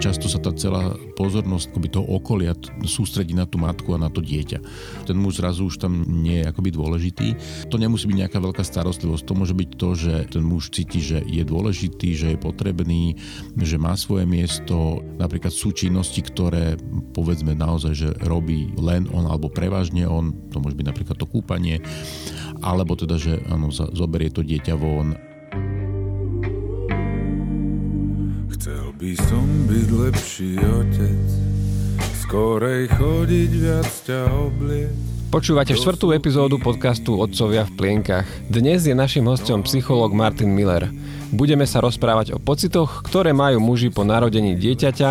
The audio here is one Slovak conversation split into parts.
často sa tá celá pozornosť akoby toho okolia sústredí na tú matku a na to dieťa. Ten muž zrazu už tam nie je akoby dôležitý. To nemusí byť nejaká veľká starostlivosť. To môže byť to, že ten muž cíti, že je dôležitý, že je potrebný, že má svoje miesto. Napríklad sú činnosti, ktoré povedzme naozaj, že robí len on alebo prevažne on. To môže byť napríklad to kúpanie alebo teda, že áno, zoberie to dieťa von by som byť lepší otec, skorej chodiť viac ťa obliec. Počúvate štvrtú epizódu podcastu Otcovia v plienkach. Dnes je našim hostom psychológ Martin Miller. Budeme sa rozprávať o pocitoch, ktoré majú muži po narodení dieťaťa,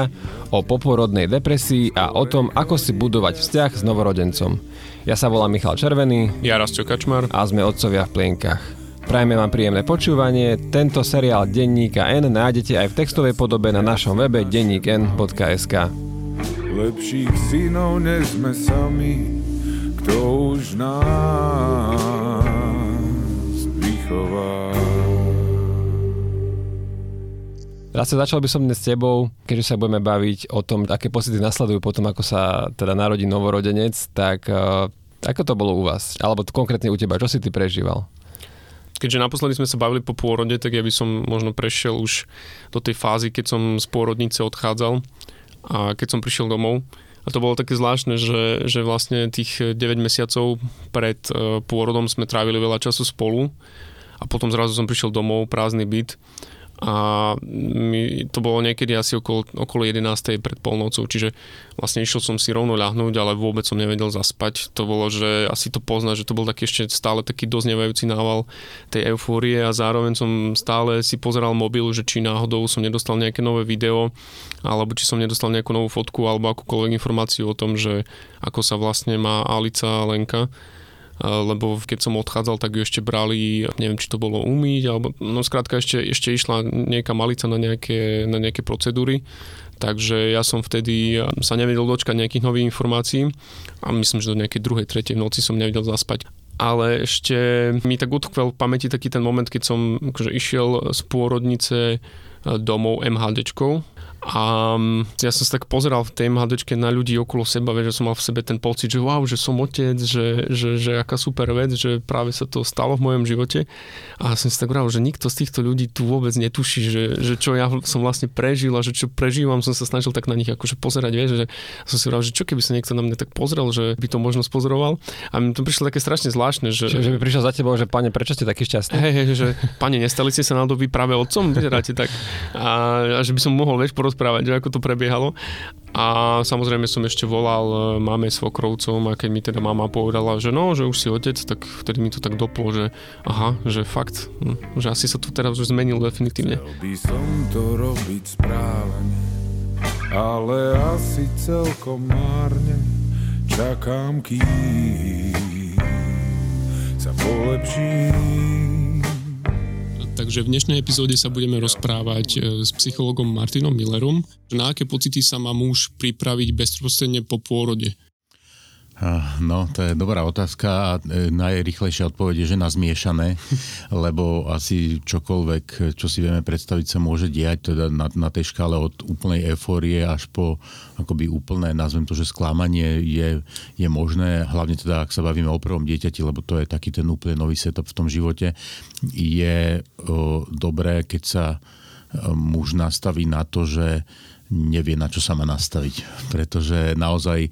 o poporodnej depresii a o tom, ako si budovať vzťah s novorodencom. Ja sa volám Michal Červený. Ja Rastio Kačmar. A sme Otcovia v plienkach. Prajme vám príjemné počúvanie. Tento seriál Denníka N nájdete aj v textovej podobe na našom webe denníkn.sk. Lepších synov než sme sami, kto už nás vychová. Raz začal by som dnes s tebou, keďže sa budeme baviť o tom, aké pocity nasledujú potom, ako sa teda narodí novorodenec, tak uh, ako to bolo u vás? Alebo konkrétne u teba, čo si ty prežíval? Keďže naposledy sme sa bavili po pôrode, tak ja by som možno prešiel už do tej fázy, keď som z pôrodnice odchádzal a keď som prišiel domov. A to bolo také zvláštne, že, že vlastne tých 9 mesiacov pred e, pôrodom sme trávili veľa času spolu a potom zrazu som prišiel domov, prázdny byt a mi, to bolo niekedy asi okolo, okolo 11. pred polnocou, čiže vlastne išiel som si rovno ľahnúť, ale vôbec som nevedel zaspať. To bolo, že asi to pozná, že to bol taký ešte stále taký doznievajúci nával tej eufórie a zároveň som stále si pozeral mobil, že či náhodou som nedostal nejaké nové video, alebo či som nedostal nejakú novú fotku alebo akúkoľvek informáciu o tom, že ako sa vlastne má Alica a Lenka lebo keď som odchádzal, tak ju ešte brali, neviem, či to bolo umýť, alebo no skrátka ešte, ešte išla nejaká malica na nejaké, na nejaké procedúry, takže ja som vtedy sa nevedel dočkať nejakých nových informácií a myslím, že do nejakej druhej, tretej noci som nevedel zaspať. Ale ešte mi tak utkvel v pamäti taký ten moment, keď som akože išiel z pôrodnice domov MHDčkou a mm, ja som sa tak pozeral v tej MHDčke na ľudí okolo seba, že som mal v sebe ten pocit, že wow, že som otec, že, že, že aká super vec, že práve sa to stalo v mojom živote. A som si tak hovoril, že nikto z týchto ľudí tu vôbec netuší, že, že čo ja som vlastne prežil a že čo prežívam, som sa snažil tak na nich akože pozerať, vieš, že som si hovoril, že čo keby sa niekto na mňa tak pozrel, že by to možno spozoroval. A mi to prišlo také strašne zvláštne, že... Že, že by prišiel za tebou, že pane, prečo ste taký šťastný? Hej, hej, že pane, nestali ste sa na vy práve otcom, vyzeráte tak. A, a, že by som mohol, vieš, porozprávať, že ako to prebiehalo. A samozrejme som ešte volal e, máme svokrovcom a keď mi teda mama povedala, že no, že už si otec, tak vtedy mi to tak doplo, že aha, že fakt, hm, že asi sa to teraz už zmenil definitívne. By som to robiť správne, ale asi celkom márne čakám, kým sa polepším Takže v dnešnej epizóde sa budeme rozprávať e, s psychologom Martinom Millerom, na aké pocity sa má muž pripraviť bezprostredne po pôrode. No, to je dobrá otázka a e, najrychlejšia odpoveď je, že na zmiešané, lebo asi čokoľvek, čo si vieme predstaviť, sa môže diať teda na, na tej škále od úplnej eufórie až po akoby úplné, nazvem to, že sklamanie je, je možné, hlavne teda, ak sa bavíme o prvom dieťati, lebo to je taký ten úplne nový setup v tom živote, je o, dobré, keď sa muž nastaví na to, že nevie, na čo sa má nastaviť. Pretože naozaj e,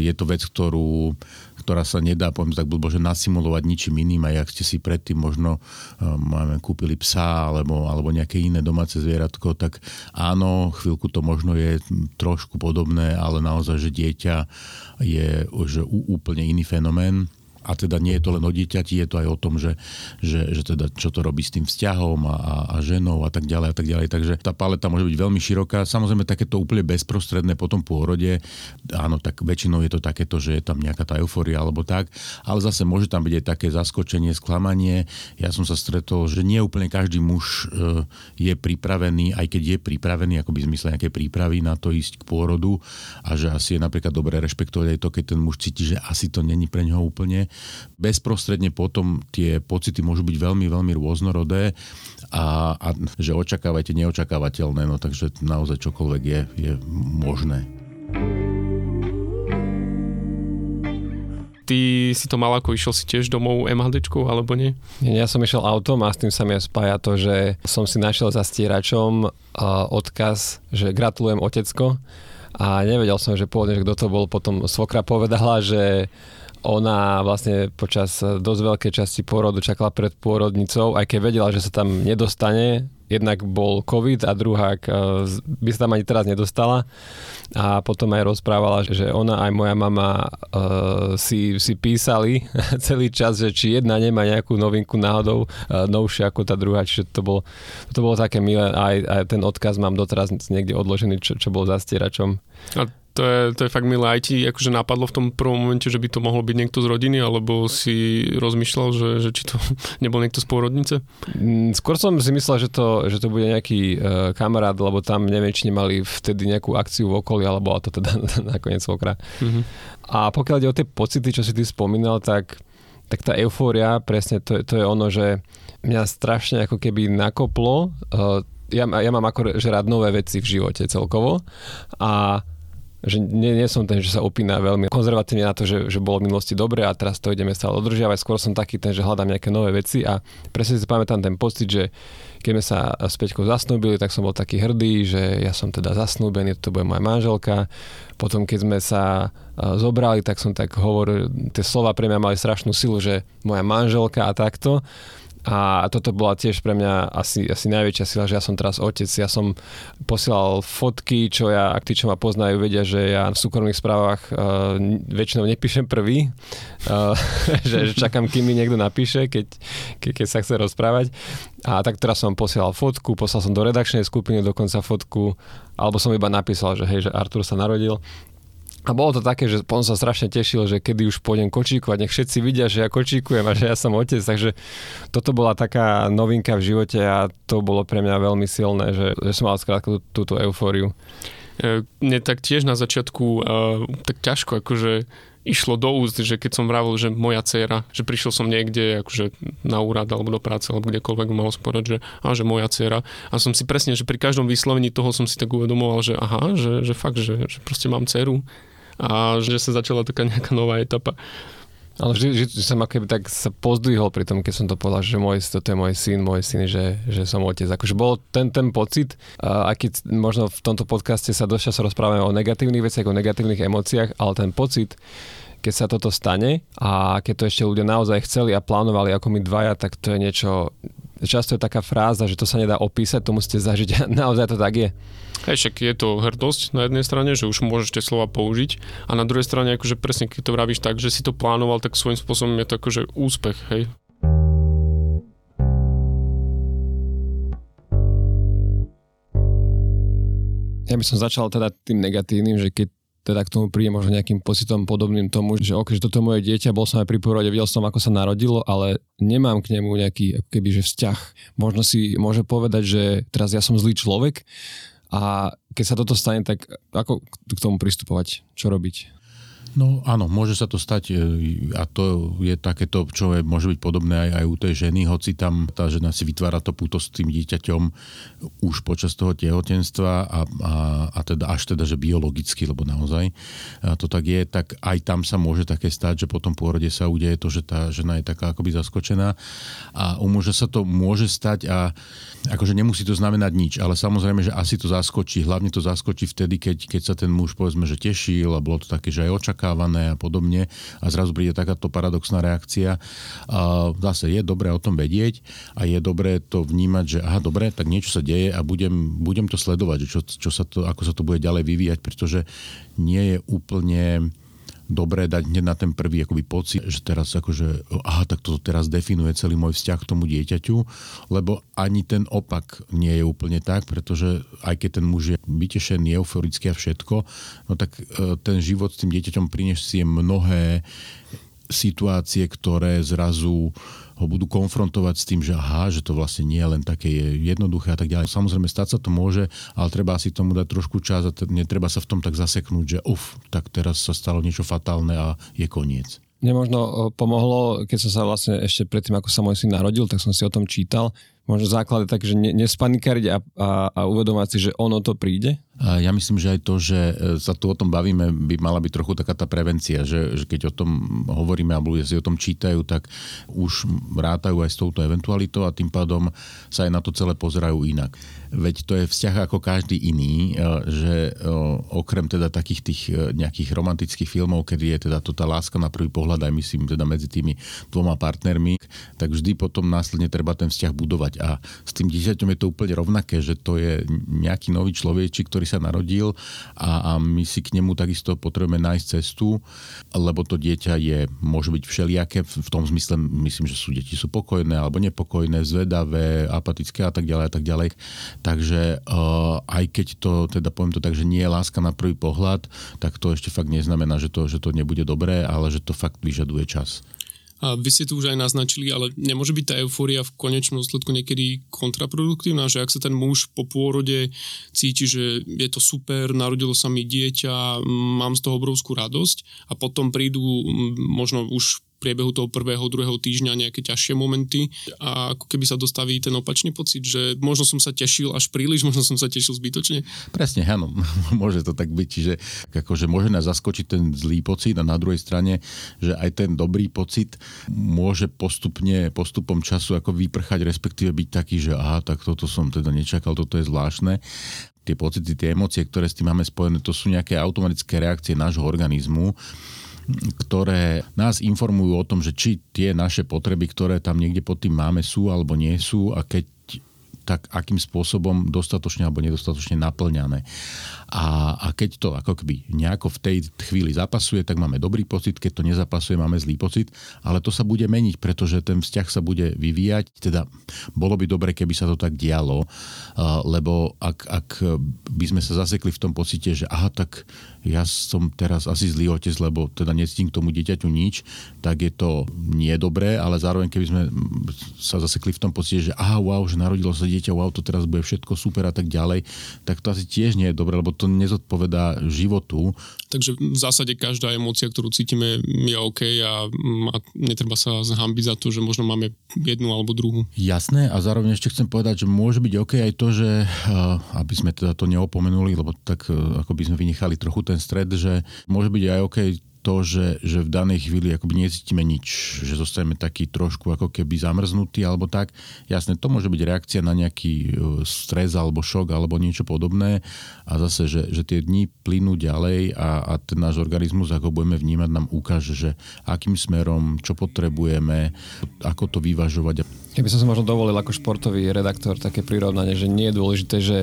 je to vec, ktorú, ktorá sa nedá, poviem tak blbo, že nasimulovať ničím iným, aj ak ste si predtým možno e, máme, kúpili psa alebo, alebo nejaké iné domáce zvieratko, tak áno, chvíľku to možno je trošku podobné, ale naozaj, že dieťa je že úplne iný fenomén a teda nie je to len o dieťati, je to aj o tom, že, že, že teda čo to robí s tým vzťahom a, a, a ženou a tak ďalej a tak ďalej. Takže tá paleta môže byť veľmi široká. Samozrejme takéto úplne bezprostredné po tom pôrode, áno, tak väčšinou je to takéto, že je tam nejaká tá euforia alebo tak, ale zase môže tam byť aj také zaskočenie, sklamanie. Ja som sa stretol, že nie úplne každý muž e, je pripravený, aj keď je pripravený, ako by zmysle nejaké prípravy na to ísť k pôrodu a že asi je napríklad dobre rešpektovať aj to, keď ten muž cíti, že asi to není pre neho úplne Bezprostredne potom tie pocity môžu byť veľmi, veľmi rôznorodé a, a že očakávajte neočakávateľné, no takže naozaj čokoľvek je, je možné. ty si to mal ako išiel si tiež domov MHDčku alebo nie? Nie, ja som išiel autom a s tým sa mi spája to, že som si našiel za stieračom odkaz, že gratulujem otecko a nevedel som, že pôvodne, že kto to bol, potom svokra povedala, že ona vlastne počas dosť veľkej časti pôrodu čakala pred pôrodnicou, aj keď vedela, že sa tam nedostane, jednak bol COVID a druhá e, by sa tam ani teraz nedostala. A potom aj rozprávala, že ona aj moja mama uh, si, si písali celý čas, že či jedna nemá nejakú novinku náhodou uh, novšia ako tá druhá. Čiže to bolo, to bolo také milé. Aj, aj ten odkaz mám doteraz niekde odložený, čo, čo bol za stieračom. A to je, to je fakt milé. Aj ti akože napadlo v tom prvom momente, že by to mohol byť niekto z rodiny, alebo si rozmýšľal, že, že či to nebol niekto z pôrodnice? Mm, skôr som si myslel, že to, že to bude nejaký uh, kamarát, lebo tam neviem, či nemali vtedy nejakú akciu v okolí, alebo to teda nakoniec svokra. Mm-hmm. A pokiaľ ide o tie pocity, čo si ty spomínal, tak, tak tá eufória, presne to, to je ono, že mňa strašne ako keby nakoplo. Uh, ja, ja mám ako že rád nové veci v živote celkovo a že nie, nie som ten, že sa opína veľmi konzervatívne na to, že, že bolo v minulosti dobre a teraz to ideme stále održiavať. Skôr som taký ten, že hľadám nejaké nové veci a presne si pamätám ten pocit, že keď sme sa s Peťkou zasnúbili, tak som bol taký hrdý, že ja som teda zasnúbený, to bude moja manželka. Potom, keď sme sa zobrali, tak som tak hovoril, tie slova pre mňa mali strašnú silu, že moja manželka a takto. A toto bola tiež pre mňa asi, asi najväčšia sila, že ja som teraz otec. Ja som posielal fotky, čo ja, ak tí, čo ma poznajú, vedia, že ja v súkromných správach uh, väčšinou nepíšem prvý, uh, že, že čakám, kým mi niekto napíše, keď, ke, keď sa chce rozprávať. A tak teraz som posielal fotku, poslal som do redakčnej skupiny dokonca fotku, alebo som iba napísal, že hej, že Artur sa narodil. A bolo to také, že on sa strašne tešil, že kedy už pôjdem kočíkovať, nech všetci vidia, že ja kočíkujem a že ja som otec, takže toto bola taká novinka v živote a to bolo pre mňa veľmi silné, že, že som mal skrátka tú, túto eufóriu. E, mne tak tiež na začiatku uh, tak ťažko akože išlo do úst, že keď som vravil, že moja dcéra, že prišiel som niekde akože na úrad alebo do práce alebo kdekoľvek mal spodať, že, a, že moja dcéra. A som si presne, že pri každom vyslovení toho som si tak uvedomoval, že aha, že, že fakt, že, že proste mám dceru a že sa začala taká nejaká nová etapa. Ale vždy, vždy som ako tak sa pozdvihol pri tom, keď som to povedal, že môj, toto je môj syn, môj syn, že, že som otec. Akože bol ten, ten pocit, a keď možno v tomto podcaste sa dosť sa rozprávame o negatívnych veciach, o negatívnych emóciách, ale ten pocit, keď sa toto stane a keď to ešte ľudia naozaj chceli a plánovali ako my dvaja, tak to je niečo, často je taká fráza, že to sa nedá opísať, to musíte zažiť naozaj to tak je. Hej, však je to hrdosť na jednej strane, že už môžeš tie slova použiť a na druhej strane, akože presne keď to vravíš tak, že si to plánoval, tak svojím spôsobom je to akože úspech, hej. Ja by som začal teda tým negatívnym, že keď teda k tomu príde možno nejakým pocitom podobným tomu, že ok, že toto je moje dieťa, bol som aj pri porode, videl som, ako sa narodilo, ale nemám k nemu nejaký keby, že vzťah. Možno si môže povedať, že teraz ja som zlý človek a keď sa toto stane, tak ako k tomu pristupovať? Čo robiť? No áno, môže sa to stať e, a to je takéto, čo je, môže byť podobné aj, aj u tej ženy, hoci tam tá žena si vytvára to puto s tým dieťaťom už počas toho tehotenstva a, a, a teda až teda, že biologicky, lebo naozaj to tak je, tak aj tam sa môže také stať, že po tom pôrode sa udeje to, že tá žena je taká akoby zaskočená a u muža sa to môže stať a akože nemusí to znamenať nič, ale samozrejme, že asi to zaskočí, hlavne to zaskočí vtedy, keď, keď sa ten muž povedzme, že tešil a bolo to také, že aj očakáva očakávané a podobne a zrazu príde takáto paradoxná reakcia. A zase je dobré o tom vedieť a je dobré to vnímať, že aha, dobre, tak niečo sa deje a budem, budem to sledovať, čo, čo sa to, ako sa to bude ďalej vyvíjať, pretože nie je úplne dobré dať hneď na ten prvý akoby pocit, že teraz akože, aha, tak toto teraz definuje celý môj vzťah k tomu dieťaťu, lebo ani ten opak nie je úplne tak, pretože aj keď ten muž je vytešený, euforický a všetko, no tak e, ten život s tým dieťaťom prinesie mnohé situácie, ktoré zrazu ho budú konfrontovať s tým, že aha, že to vlastne nie je len také jednoduché a tak ďalej. Samozrejme, stať sa to môže, ale treba si tomu dať trošku čas a netreba sa v tom tak zaseknúť, že uf, tak teraz sa stalo niečo fatálne a je koniec. Mne možno pomohlo, keď som sa vlastne ešte predtým, ako sa môj syn narodil, tak som si o tom čítal. Možno základ je tak, že nespanikariť a, a, a uvedomať si, že ono to príde? Ja myslím, že aj to, že e, sa tu o tom bavíme, by mala byť trochu taká tá prevencia, že, že keď o tom hovoríme a ľudia si o tom čítajú, tak už rátajú aj s touto eventualitou a tým pádom sa aj na to celé pozerajú inak. Veď to je vzťah ako každý iný, e, že e, okrem teda takých tých nejakých romantických filmov, kedy je teda to tá láska na prvý pohľad aj myslím teda medzi tými dvoma partnermi, tak vždy potom následne treba ten vzťah budovať. A s tým dieťaťom je to úplne rovnaké, že to je nejaký nový človečik, ktorý sa narodil a, a my si k nemu takisto potrebujeme nájsť cestu, lebo to dieťa je, môže byť všelijaké, v tom zmysle myslím, že sú deti sú pokojné alebo nepokojné, zvedavé, apatické a tak ďalej a tak ďalej. Takže uh, aj keď to, teda poviem to tak, že nie je láska na prvý pohľad, tak to ešte fakt neznamená, že to, že to nebude dobré, ale že to fakt vyžaduje čas. A vy ste tu už aj naznačili, ale nemôže byť tá eufória v konečnom dôsledku niekedy kontraproduktívna, že ak sa ten muž po pôrode cíti, že je to super, narodilo sa mi dieťa, mám z toho obrovskú radosť a potom prídu možno už priebehu toho prvého, druhého týždňa nejaké ťažšie momenty a ako keby sa dostaví ten opačný pocit, že možno som sa tešil až príliš, možno som sa tešil zbytočne. Presne, áno, môže to tak byť, čiže akože môže nás zaskočiť ten zlý pocit a na druhej strane, že aj ten dobrý pocit môže postupne, postupom času ako vyprchať, respektíve byť taký, že aha, tak toto som teda nečakal, toto je zvláštne tie pocity, tie emócie, ktoré s tým máme spojené, to sú nejaké automatické reakcie nášho organizmu, ktoré nás informujú o tom, že či tie naše potreby, ktoré tam niekde pod tým máme, sú alebo nie sú a keď tak akým spôsobom dostatočne alebo nedostatočne naplňané. A, a keď to ako keby nejako v tej chvíli zapasuje, tak máme dobrý pocit, keď to nezapasuje, máme zlý pocit, ale to sa bude meniť, pretože ten vzťah sa bude vyvíjať, teda bolo by dobre, keby sa to tak dialo, lebo ak, ak by sme sa zasekli v tom pocite, že aha, tak ja som teraz asi zlý otec, lebo teda necítim k tomu dieťaťu nič, tak je to nie dobré, ale zároveň keby sme sa zasekli v tom pocite, že aha, wow, že narodilo sa dieťa, wow, to teraz bude všetko super a tak ďalej, tak to asi tiež nie je dobré, lebo to nezodpovedá životu. Takže v zásade každá emócia, ktorú cítime, je OK a, a netreba sa zhambiť za to, že možno máme jednu alebo druhú. Jasné a zároveň ešte chcem povedať, že môže byť OK aj to, že aby sme teda to neopomenuli, lebo tak ako by sme vynechali trochu ten stred, že môže byť aj OK to, že, že v danej chvíli akoby necítime nič, že zostaneme taký trošku ako keby zamrznutý alebo tak. Jasné, to môže byť reakcia na nejaký e, stres alebo šok alebo niečo podobné a zase, že, že tie dni plynú ďalej a, a ten náš organizmus, ako budeme vnímať, nám ukáže, že akým smerom, čo potrebujeme, ako to vyvažovať. Keby som sa možno dovolil ako športový redaktor také prirovnanie, že nie je dôležité, že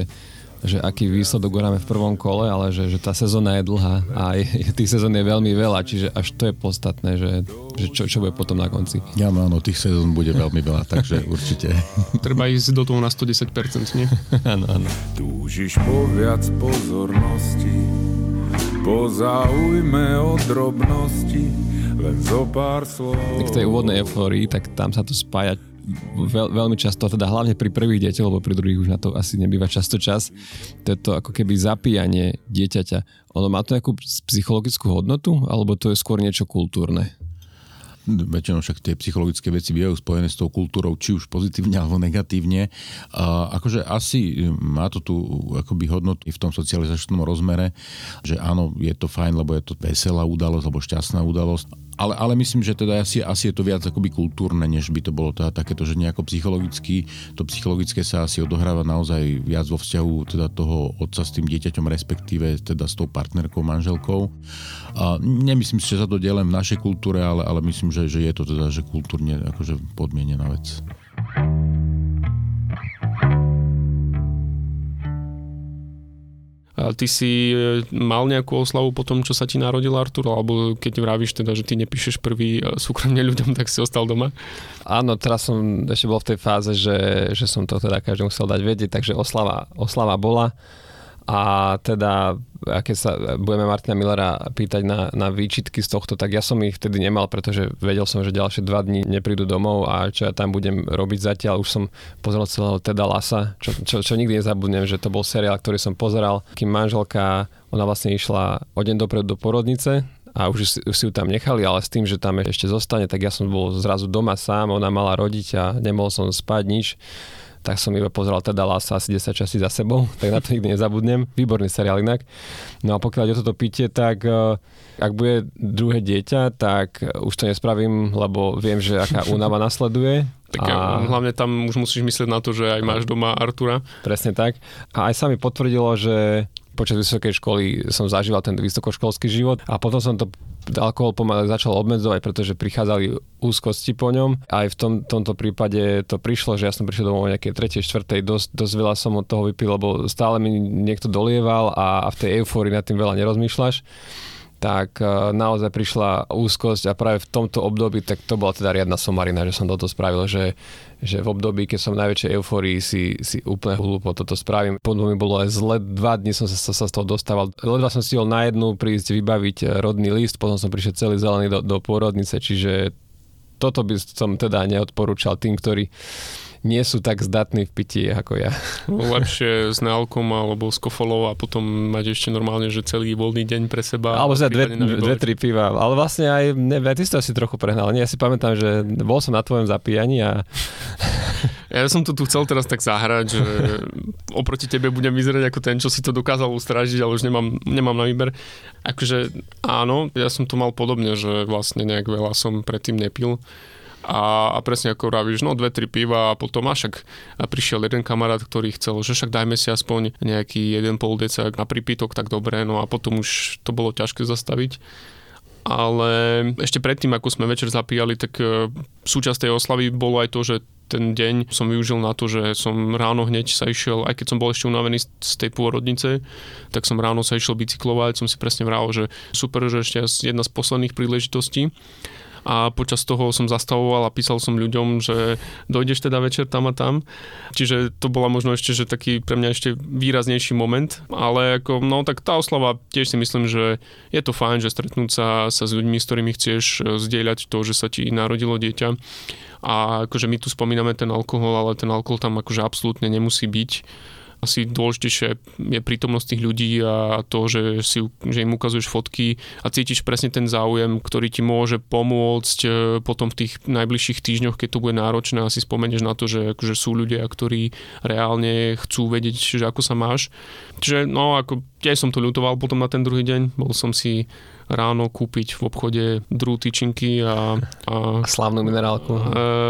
že aký výsledok uráme v prvom kole, ale že, že tá sezóna je dlhá a je, tých sezón je veľmi veľa, čiže až to je podstatné, že, že čo, čo bude potom na konci. Ja áno, tých sezón bude veľmi veľa, takže určite. Treba ísť do toho na 110%, nie? áno, áno. Túžiš po viac pozornosti, po záujme o drobnosti, len zo pár slov. K tej úvodnej eufórii, tak tam sa to spája veľ, veľmi často, teda hlavne pri prvých deťoch, lebo pri druhých už na to asi nebýva často čas, to je to ako keby zapíjanie dieťaťa. Ono má to nejakú psychologickú hodnotu, alebo to je skôr niečo kultúrne? väčšinou však tie psychologické veci bývajú spojené s tou kultúrou, či už pozitívne alebo negatívne. A akože asi má to tu akoby hodnotu v tom socializačnom rozmere, že áno, je to fajn, lebo je to veselá udalosť alebo šťastná udalosť ale, ale myslím, že teda asi, asi je to viac akoby kultúrne, než by to bolo teda takéto, že nejako psychologicky, to psychologické sa asi odohráva naozaj viac vo vzťahu teda toho otca s tým dieťaťom, respektíve teda s tou partnerkou, manželkou. A nemyslím si, že sa to delím v našej kultúre, ale, ale myslím, že, že je to teda, že kultúrne akože podmienená vec. A ty si e, mal nejakú oslavu po tom, čo sa ti narodil Artur? Alebo keď vravíš teda, že ty nepíšeš prvý e, súkromne ľuďom, tak si ostal doma? Áno, teraz som ešte bol v tej fáze, že, že som to teda každému chcel dať vedieť, takže oslava, oslava bola. A teda, aké sa budeme Martina Millera pýtať na, na výčitky z tohto, tak ja som ich vtedy nemal, pretože vedel som, že ďalšie dva dní neprídu domov a čo ja tam budem robiť zatiaľ. Už som pozeral celého Teda Lasa, čo, čo, čo nikdy nezabudnem, že to bol seriál, ktorý som pozeral, kým manželka, ona vlastne išla o deň dopredu do porodnice a už už si ju tam nechali, ale s tým, že tam ešte zostane, tak ja som bol zrazu doma sám, ona mala rodiť a nemohol som spať nič tak som iba pozeral teda Lasa asi 10 časí za sebou, tak na to nikdy nezabudnem. Výborný seriál inak. No a pokiaľ o toto píte, tak eh, ak bude druhé dieťa, tak už to nespravím, lebo viem, že aká únava nasleduje. Tak a... hlavne tam už musíš myslieť na to, že aj máš doma Artura. Presne tak. A aj sa mi potvrdilo, že počas vysokej školy som zažíval ten vysokoškolský život a potom som to alkohol pomaly začal obmedzovať, pretože prichádzali úzkosti po ňom. Aj v tom, tomto prípade to prišlo, že ja som prišiel domov nejakej 3. 4. Dosť, dosť veľa som od toho vypil, lebo stále mi niekto dolieval a, a v tej eufórii nad tým veľa nerozmýšľaš tak e, naozaj prišla úzkosť a práve v tomto období, tak to bola teda riadna somarina, že som toto spravil, že, že v období, keď som v najväčšej eufórii si, si úplne hlúpo toto spravím. Potom mi bolo aj zle, dva dní som sa, sa, sa z toho dostával. Ledva som stihol na jednu prísť vybaviť rodný list, potom som prišiel celý zelený do, do pôrodnice, čiže toto by som teda neodporúčal tým, ktorí nie sú tak zdatní v pití ako ja. Lepšie s nealkom alebo s kofolou a potom mať ešte normálne, že celý voľný deň pre seba. Alebo za dve, dve, tri piva. Ale vlastne aj, neviem, ty si to asi trochu prehnal. Nie, ja si pamätám, že bol som na tvojom zapíjaní a... Ja som to tu chcel teraz tak zahrať, že oproti tebe budem vyzerať ako ten, čo si to dokázal ustražiť, ale už nemám, nemám na výber. Akože áno, ja som to mal podobne, že vlastne nejak veľa som predtým nepil a, a presne ako vravíš, no dve, tri piva a potom a však a prišiel jeden kamarát, ktorý chcel, že však dajme si aspoň nejaký jeden pol decák na prípitok, tak dobre, no a potom už to bolo ťažké zastaviť. Ale ešte predtým, ako sme večer zapíjali, tak e, súčasť tej oslavy bolo aj to, že ten deň som využil na to, že som ráno hneď sa išiel, aj keď som bol ešte unavený z tej pôrodnice, tak som ráno sa išiel bicyklovať, som si presne vral, že super, že ešte jedna z posledných príležitostí a počas toho som zastavoval a písal som ľuďom, že dojdeš teda večer tam a tam. Čiže to bola možno ešte, že taký pre mňa ešte výraznejší moment, ale ako, no tak tá oslava tiež si myslím, že je to fajn, že stretnúť sa, sa s ľuďmi, s ktorými chceš e, zdieľať to, že sa ti narodilo dieťa. A akože my tu spomíname ten alkohol, ale ten alkohol tam akože absolútne nemusí byť asi dôležitejšie je prítomnosť tých ľudí a to, že, si, že im ukazuješ fotky a cítiš presne ten záujem, ktorý ti môže pomôcť e, potom v tých najbližších týždňoch, keď to bude náročné a si spomenieš na to, že akože sú ľudia, ktorí reálne chcú vedieť, že ako sa máš. Čiže no, ako tiež som to ľutoval potom na ten druhý deň. Bol som si ráno kúpiť v obchode drú tyčinky a... A, slavnú minerálku. E,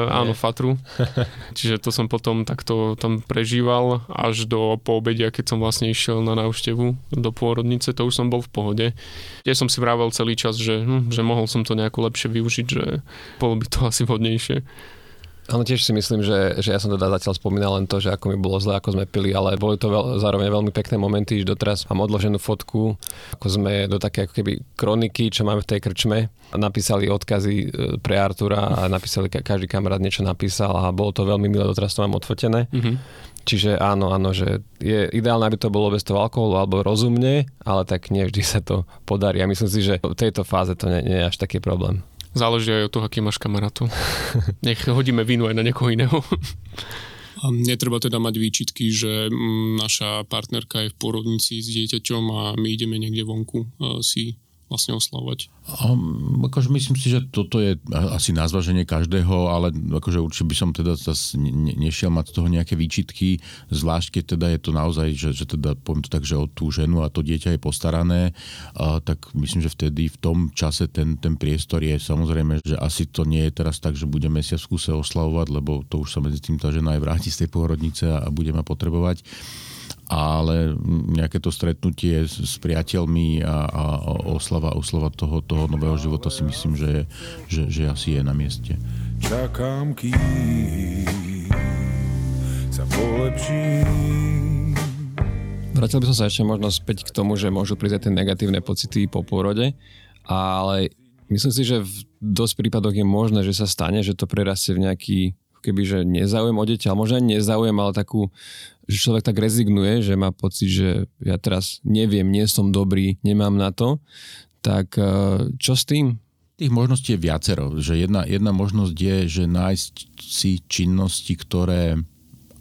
áno, Nie. fatru. Čiže to som potom takto tam prežíval až do poobedia, keď som vlastne išiel na návštevu do pôrodnice, to už som bol v pohode. Tiež som si vravel celý čas, že, hm, že mohol som to nejako lepšie využiť, že bolo by to asi vhodnejšie. Áno, tiež si myslím, že, že ja som teda zatiaľ spomínal len to, že ako mi bolo zle, ako sme pili, ale boli to veľ, zároveň veľmi pekné momenty, že doteraz mám odloženú fotku, ako sme do také ako keby kroniky, čo máme v tej krčme, napísali odkazy e, pre Artura a napísali, každý kamarát niečo napísal a bolo to veľmi milé, doteraz to mám odfotené. Mm-hmm. Čiže áno, áno, že je ideálne, aby to bolo bez toho alkoholu alebo rozumne, ale tak nie vždy sa to podarí. A myslím si, že v tejto fáze to nie, nie je až taký problém. Záleží aj od toho, aký máš kamarátov. Nech hodíme vínu aj na niekoho iného. A netreba teda mať výčitky, že mm, naša partnerka je v porodnici s dieťaťom a my ideme niekde vonku si vlastne oslavovať. Um, akože myslím si, že toto je asi na zvaženie každého, ale akože určite by som teda zase ne, nešiel mať z toho nejaké výčitky, zvlášť keď teda je to naozaj, že, že teda poviem to tak, že o tú ženu a to dieťa je postarané, a, tak myslím, že vtedy v tom čase ten, ten priestor je samozrejme, že asi to nie je teraz tak, že budeme si v skúse oslavovať, lebo to už sa medzi tým tá žena aj vráti z tej pôrodnice a, a budeme potrebovať ale nejaké to stretnutie s, s priateľmi a, a oslava, oslava toho, toho nového života si myslím, že, že, že asi je na mieste. Čakám, kým sa polepší. Vrátil by som sa ešte možno späť k tomu, že môžu prísť tie negatívne pocity po pôrode, ale myslím si, že v dosť prípadoch je možné, že sa stane, že to prerastie v nejaký keby, že nezáujem o dieťa, ale možno aj nezáujem, ale takú že človek tak rezignuje, že má pocit, že ja teraz neviem, nie som dobrý, nemám na to, tak eh, čo s tým? Tých možností je viacero. Že jedna, jedna možnosť je, že nájsť si činnosti, ktoré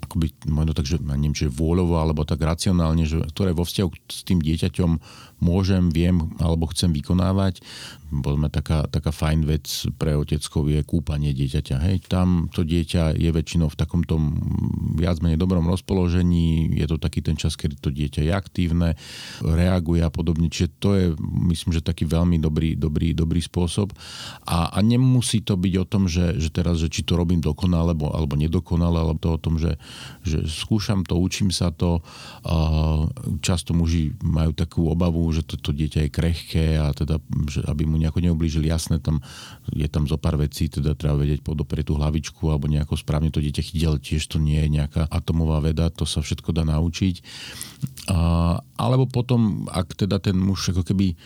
ako akoby, možno tak, že neviem, či vôľovo, alebo tak racionálne, že, ktoré vo vzťahu s tým dieťaťom môžem, viem alebo chcem vykonávať. Povedzme, taká, taká fajn vec pre oteckov je kúpanie dieťaťa. Hej, tam to dieťa je väčšinou v takomto viac menej dobrom rozpoložení, je to taký ten čas, kedy to dieťa je aktívne, reaguje a podobne. Čiže to je, myslím, že taký veľmi dobrý, dobrý, dobrý spôsob. A, a nemusí to byť o tom, že, že teraz, že či to robím dokonale alebo, alebo nedokonale, alebo to o tom, že, že skúšam to, učím sa to. Často muži majú takú obavu, že toto to dieťa je krehké a teda, že aby mu nejako neublížili, jasné, tam je tam zo pár vecí, teda treba vedieť podoprieť tú hlavičku alebo nejako správne to dieťa chytiť, ale tiež to nie je nejaká atomová veda, to sa všetko dá naučiť. A, alebo potom, ak teda ten muž ako keby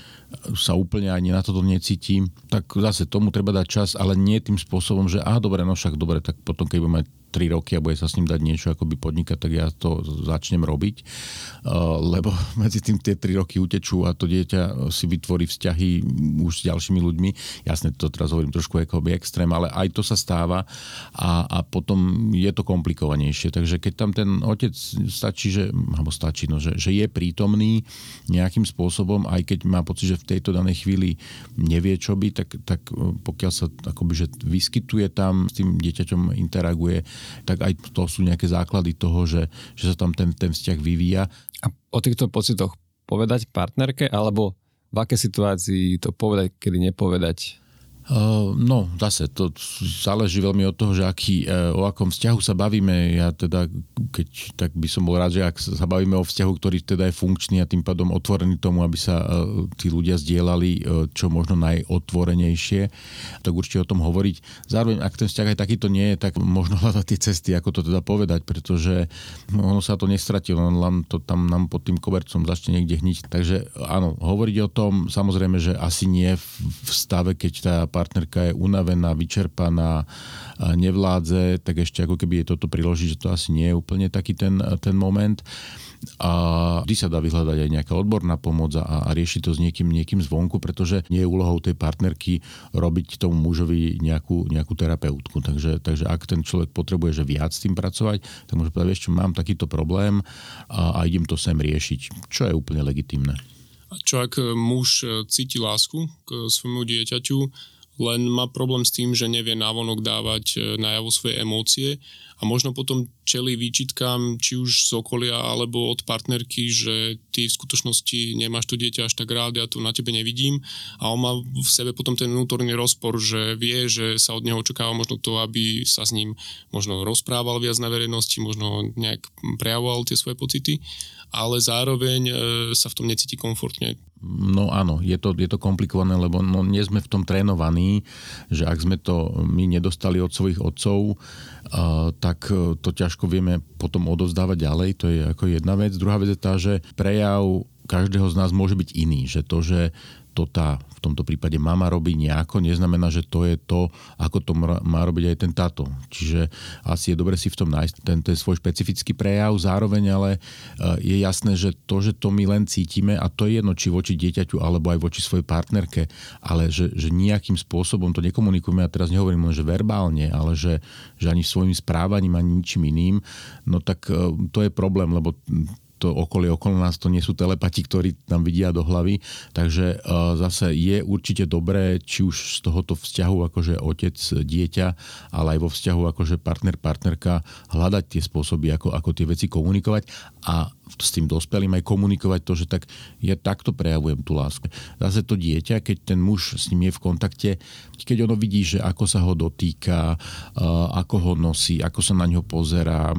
sa úplne ani na toto necíti, tak zase tomu treba dať čas, ale nie tým spôsobom, že a dobre, no však dobre, tak potom keď budeme mať 3 roky a bude sa s ním dať niečo akoby podnikať, tak ja to začnem robiť, uh, lebo medzi tým tie 3 roky utečú a to dieťa si vytvorí vzťahy už s ďalšími ľuďmi. Jasne, to teraz hovorím trošku ako extrém, ale aj to sa stáva a, a potom je to komplikovanejšie. Takže keď tam ten otec stačí, že, alebo stačí, no, že, že je prítomný nejakým spôsobom, aj keď má pocit, že v tejto danej chvíli nevie, čo by, tak, tak pokiaľ sa akoby, že vyskytuje tam, s tým dieťaťom interaguje, tak aj to sú nejaké základy toho, že, že sa tam ten, ten vzťah vyvíja. A o týchto pocitoch povedať partnerke, alebo v aké situácii to povedať, kedy nepovedať? Uh, no, zase, to záleží veľmi od toho, že aký, uh, o akom vzťahu sa bavíme. Ja teda, keď, tak by som bol rád, že ak sa bavíme o vzťahu, ktorý teda je funkčný a tým pádom otvorený tomu, aby sa uh, tí ľudia zdieľali čo možno najotvorenejšie, tak určite o tom hovoriť. Zároveň, ak ten vzťah aj takýto nie je, tak možno hľadať tie cesty, ako to teda povedať, pretože ono sa to nestratilo, len to tam nám pod tým kobercom začne niekde hniť. Takže áno, hovoriť o tom, samozrejme, že asi nie v stave, keď tá partnerka je unavená, vyčerpaná, nevládze, tak ešte ako keby je toto priložiť, že to asi nie je úplne taký ten, ten moment. A vždy sa dá vyhľadať aj nejaká odborná pomoc a, a riešiť to s niekým, niekým zvonku, pretože nie je úlohou tej partnerky robiť tomu mužovi nejakú, nejakú terapeutku. Takže, takže ak ten človek potrebuje že viac s tým pracovať, tak môže povedať, vieš mám takýto problém a, a idem to sem riešiť, čo je úplne legitimné. Čo ak muž cíti lásku k svojmu dieťaťu, len má problém s tým, že nevie návonok dávať e, najavo svoje emócie a možno potom čeli výčitkám či už z okolia alebo od partnerky, že ty v skutočnosti nemáš to dieťa až tak rád, ja tu na tebe nevidím a on má v sebe potom ten vnútorný rozpor, že vie, že sa od neho očakáva možno to, aby sa s ním možno rozprával viac na verejnosti, možno nejak prejavoval tie svoje pocity, ale zároveň e, sa v tom necíti komfortne. No áno, je to, je to komplikované, lebo no, nie sme v tom trénovaní, že ak sme to my nedostali od svojich otcov, uh, tak e, to ťažko vieme potom odozdávať ďalej, to je ako jedna vec. Druhá vec je tá, že prejav každého z nás môže byť iný, že to, že to tá v tomto prípade mama robí nejako, neznamená, že to je to, ako to má robiť aj ten táto. Čiže asi je dobre si v tom nájsť ten, ten svoj špecifický prejav, zároveň ale eh, je jasné, že to, že to my len cítime, a to je jedno, či voči dieťaťu, alebo aj voči svojej partnerke, ale že, že nejakým spôsobom to nekomunikujeme, a teraz nehovorím len, že verbálne, ale že, že ani svojim správaním, ani ničím iným, no tak eh, to je problém, lebo to okolie okolo nás to nie sú telepati, ktorí tam vidia do hlavy. Takže uh, zase je určite dobré, či už z tohoto vzťahu akože otec, dieťa, ale aj vo vzťahu akože partner, partnerka hľadať tie spôsoby, ako, ako tie veci komunikovať a s tým dospelým aj komunikovať to, že tak ja takto prejavujem tú lásku. Zase to dieťa, keď ten muž s ním je v kontakte, keď ono vidí, že ako sa ho dotýka, ako ho nosí, ako sa na ňo pozerá,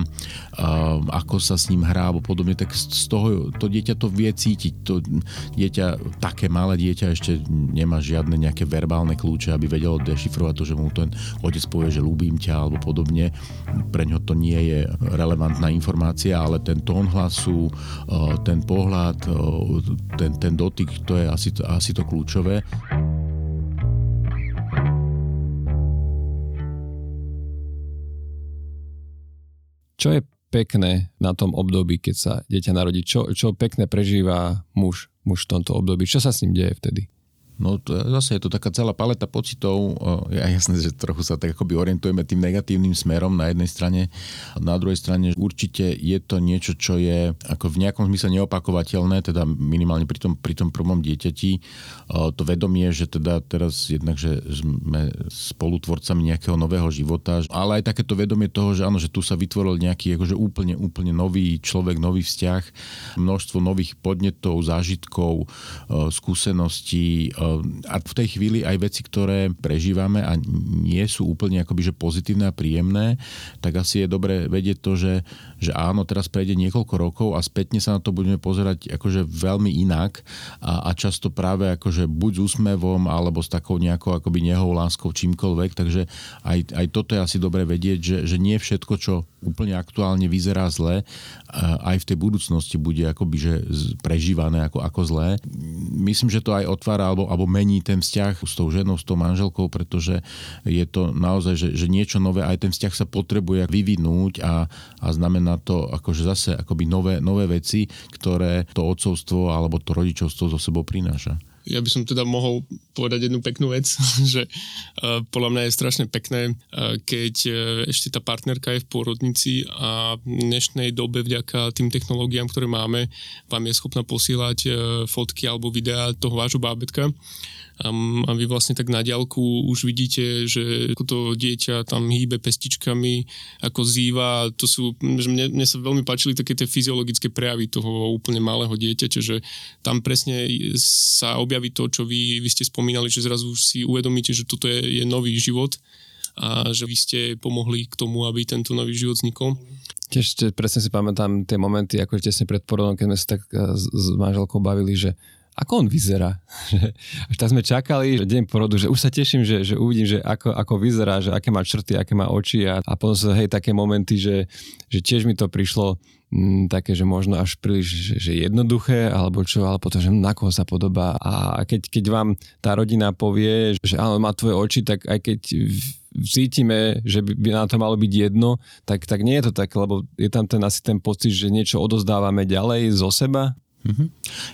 ako sa s ním hrá alebo podobne, tak z toho to dieťa to vie cítiť. To dieťa, také malé dieťa ešte nemá žiadne nejaké verbálne kľúče, aby vedelo dešifrovať to, že mu ten otec povie, že ľúbim ťa alebo podobne. Pre ňo to nie je relevantná informácia, ale ten tón hlasu, ten pohľad, ten, ten dotyk, to je asi, asi to kľúčové. Čo je pekné na tom období, keď sa dieťa narodí? Čo, čo pekné prežíva muž, muž v tomto období? Čo sa s ním deje vtedy? No to, zase je to taká celá paleta pocitov. Ja jasné, že trochu sa tak akoby orientujeme tým negatívnym smerom na jednej strane. Na druhej strane určite je to niečo, čo je ako v nejakom zmysle neopakovateľné, teda minimálne pri tom, pri tom prvom dieťati. To vedomie, že teda teraz jednak, že sme spolutvorcami nejakého nového života, ale aj takéto vedomie toho, že áno, že tu sa vytvoril nejaký akože úplne, úplne nový človek, nový vzťah, množstvo nových podnetov, zážitkov, skúseností, a v tej chvíli aj veci, ktoré prežívame a nie sú úplne akoby že pozitívne a príjemné, tak asi je dobre vedieť to, že, že áno, teraz prejde niekoľko rokov a spätne sa na to budeme pozerať akože veľmi inak a, a často práve akože buď s úsmevom alebo s takou nejakou akoby nehou, láskou, čímkoľvek, takže aj, aj toto je asi dobre vedieť, že, že nie všetko, čo úplne aktuálne vyzerá zle, aj v tej budúcnosti bude akoby že prežívané ako, ako zlé. Myslím, že to aj otvára alebo, alebo mení ten vzťah s tou ženou, s tou manželkou, pretože je to naozaj, že, že niečo nové, aj ten vzťah sa potrebuje vyvinúť a, a znamená to akože zase akoby nové, nové veci, ktoré to odcovstvo alebo to rodičovstvo zo sebou prináša ja by som teda mohol povedať jednu peknú vec, že uh, podľa mňa je strašne pekné, uh, keď uh, ešte tá partnerka je v pôrodnici a v dnešnej dobe vďaka tým technológiám, ktoré máme, vám je schopná posielať fotky alebo videá toho vášho bábetka. A vy vlastne tak na diálku už vidíte, že ako to dieťa tam hýbe pestičkami, ako zýva, to sú, že mne, mne sa veľmi páčili také tie fyziologické prejavy toho úplne malého dieťaťa, že tam presne sa objaví to, čo vy, vy ste spomínali, že zrazu si uvedomíte, že toto je, je nový život a že vy ste pomohli k tomu, aby tento nový život vznikol. Tiež presne si pamätám tie momenty, ako tesne pred porodom, keď sme sa tak eh, s manželkou bavili, že ako on vyzerá. Až tak sme čakali, že deň porodu, že už sa teším, že, že uvidím, že ako, ako vyzerá, že aké má črty, aké má oči a, a potom sa hej také momenty, že, že tiež mi to prišlo m, mm, také, že možno až príliš že, že jednoduché, alebo čo, ale potom, že na koho sa podobá. A keď, keď vám tá rodina povie, že áno, má tvoje oči, tak aj keď cítime, že by na to malo byť jedno, tak, tak nie je to tak, lebo je tam ten asi ten pocit, že niečo odozdávame ďalej zo seba Mm-hmm.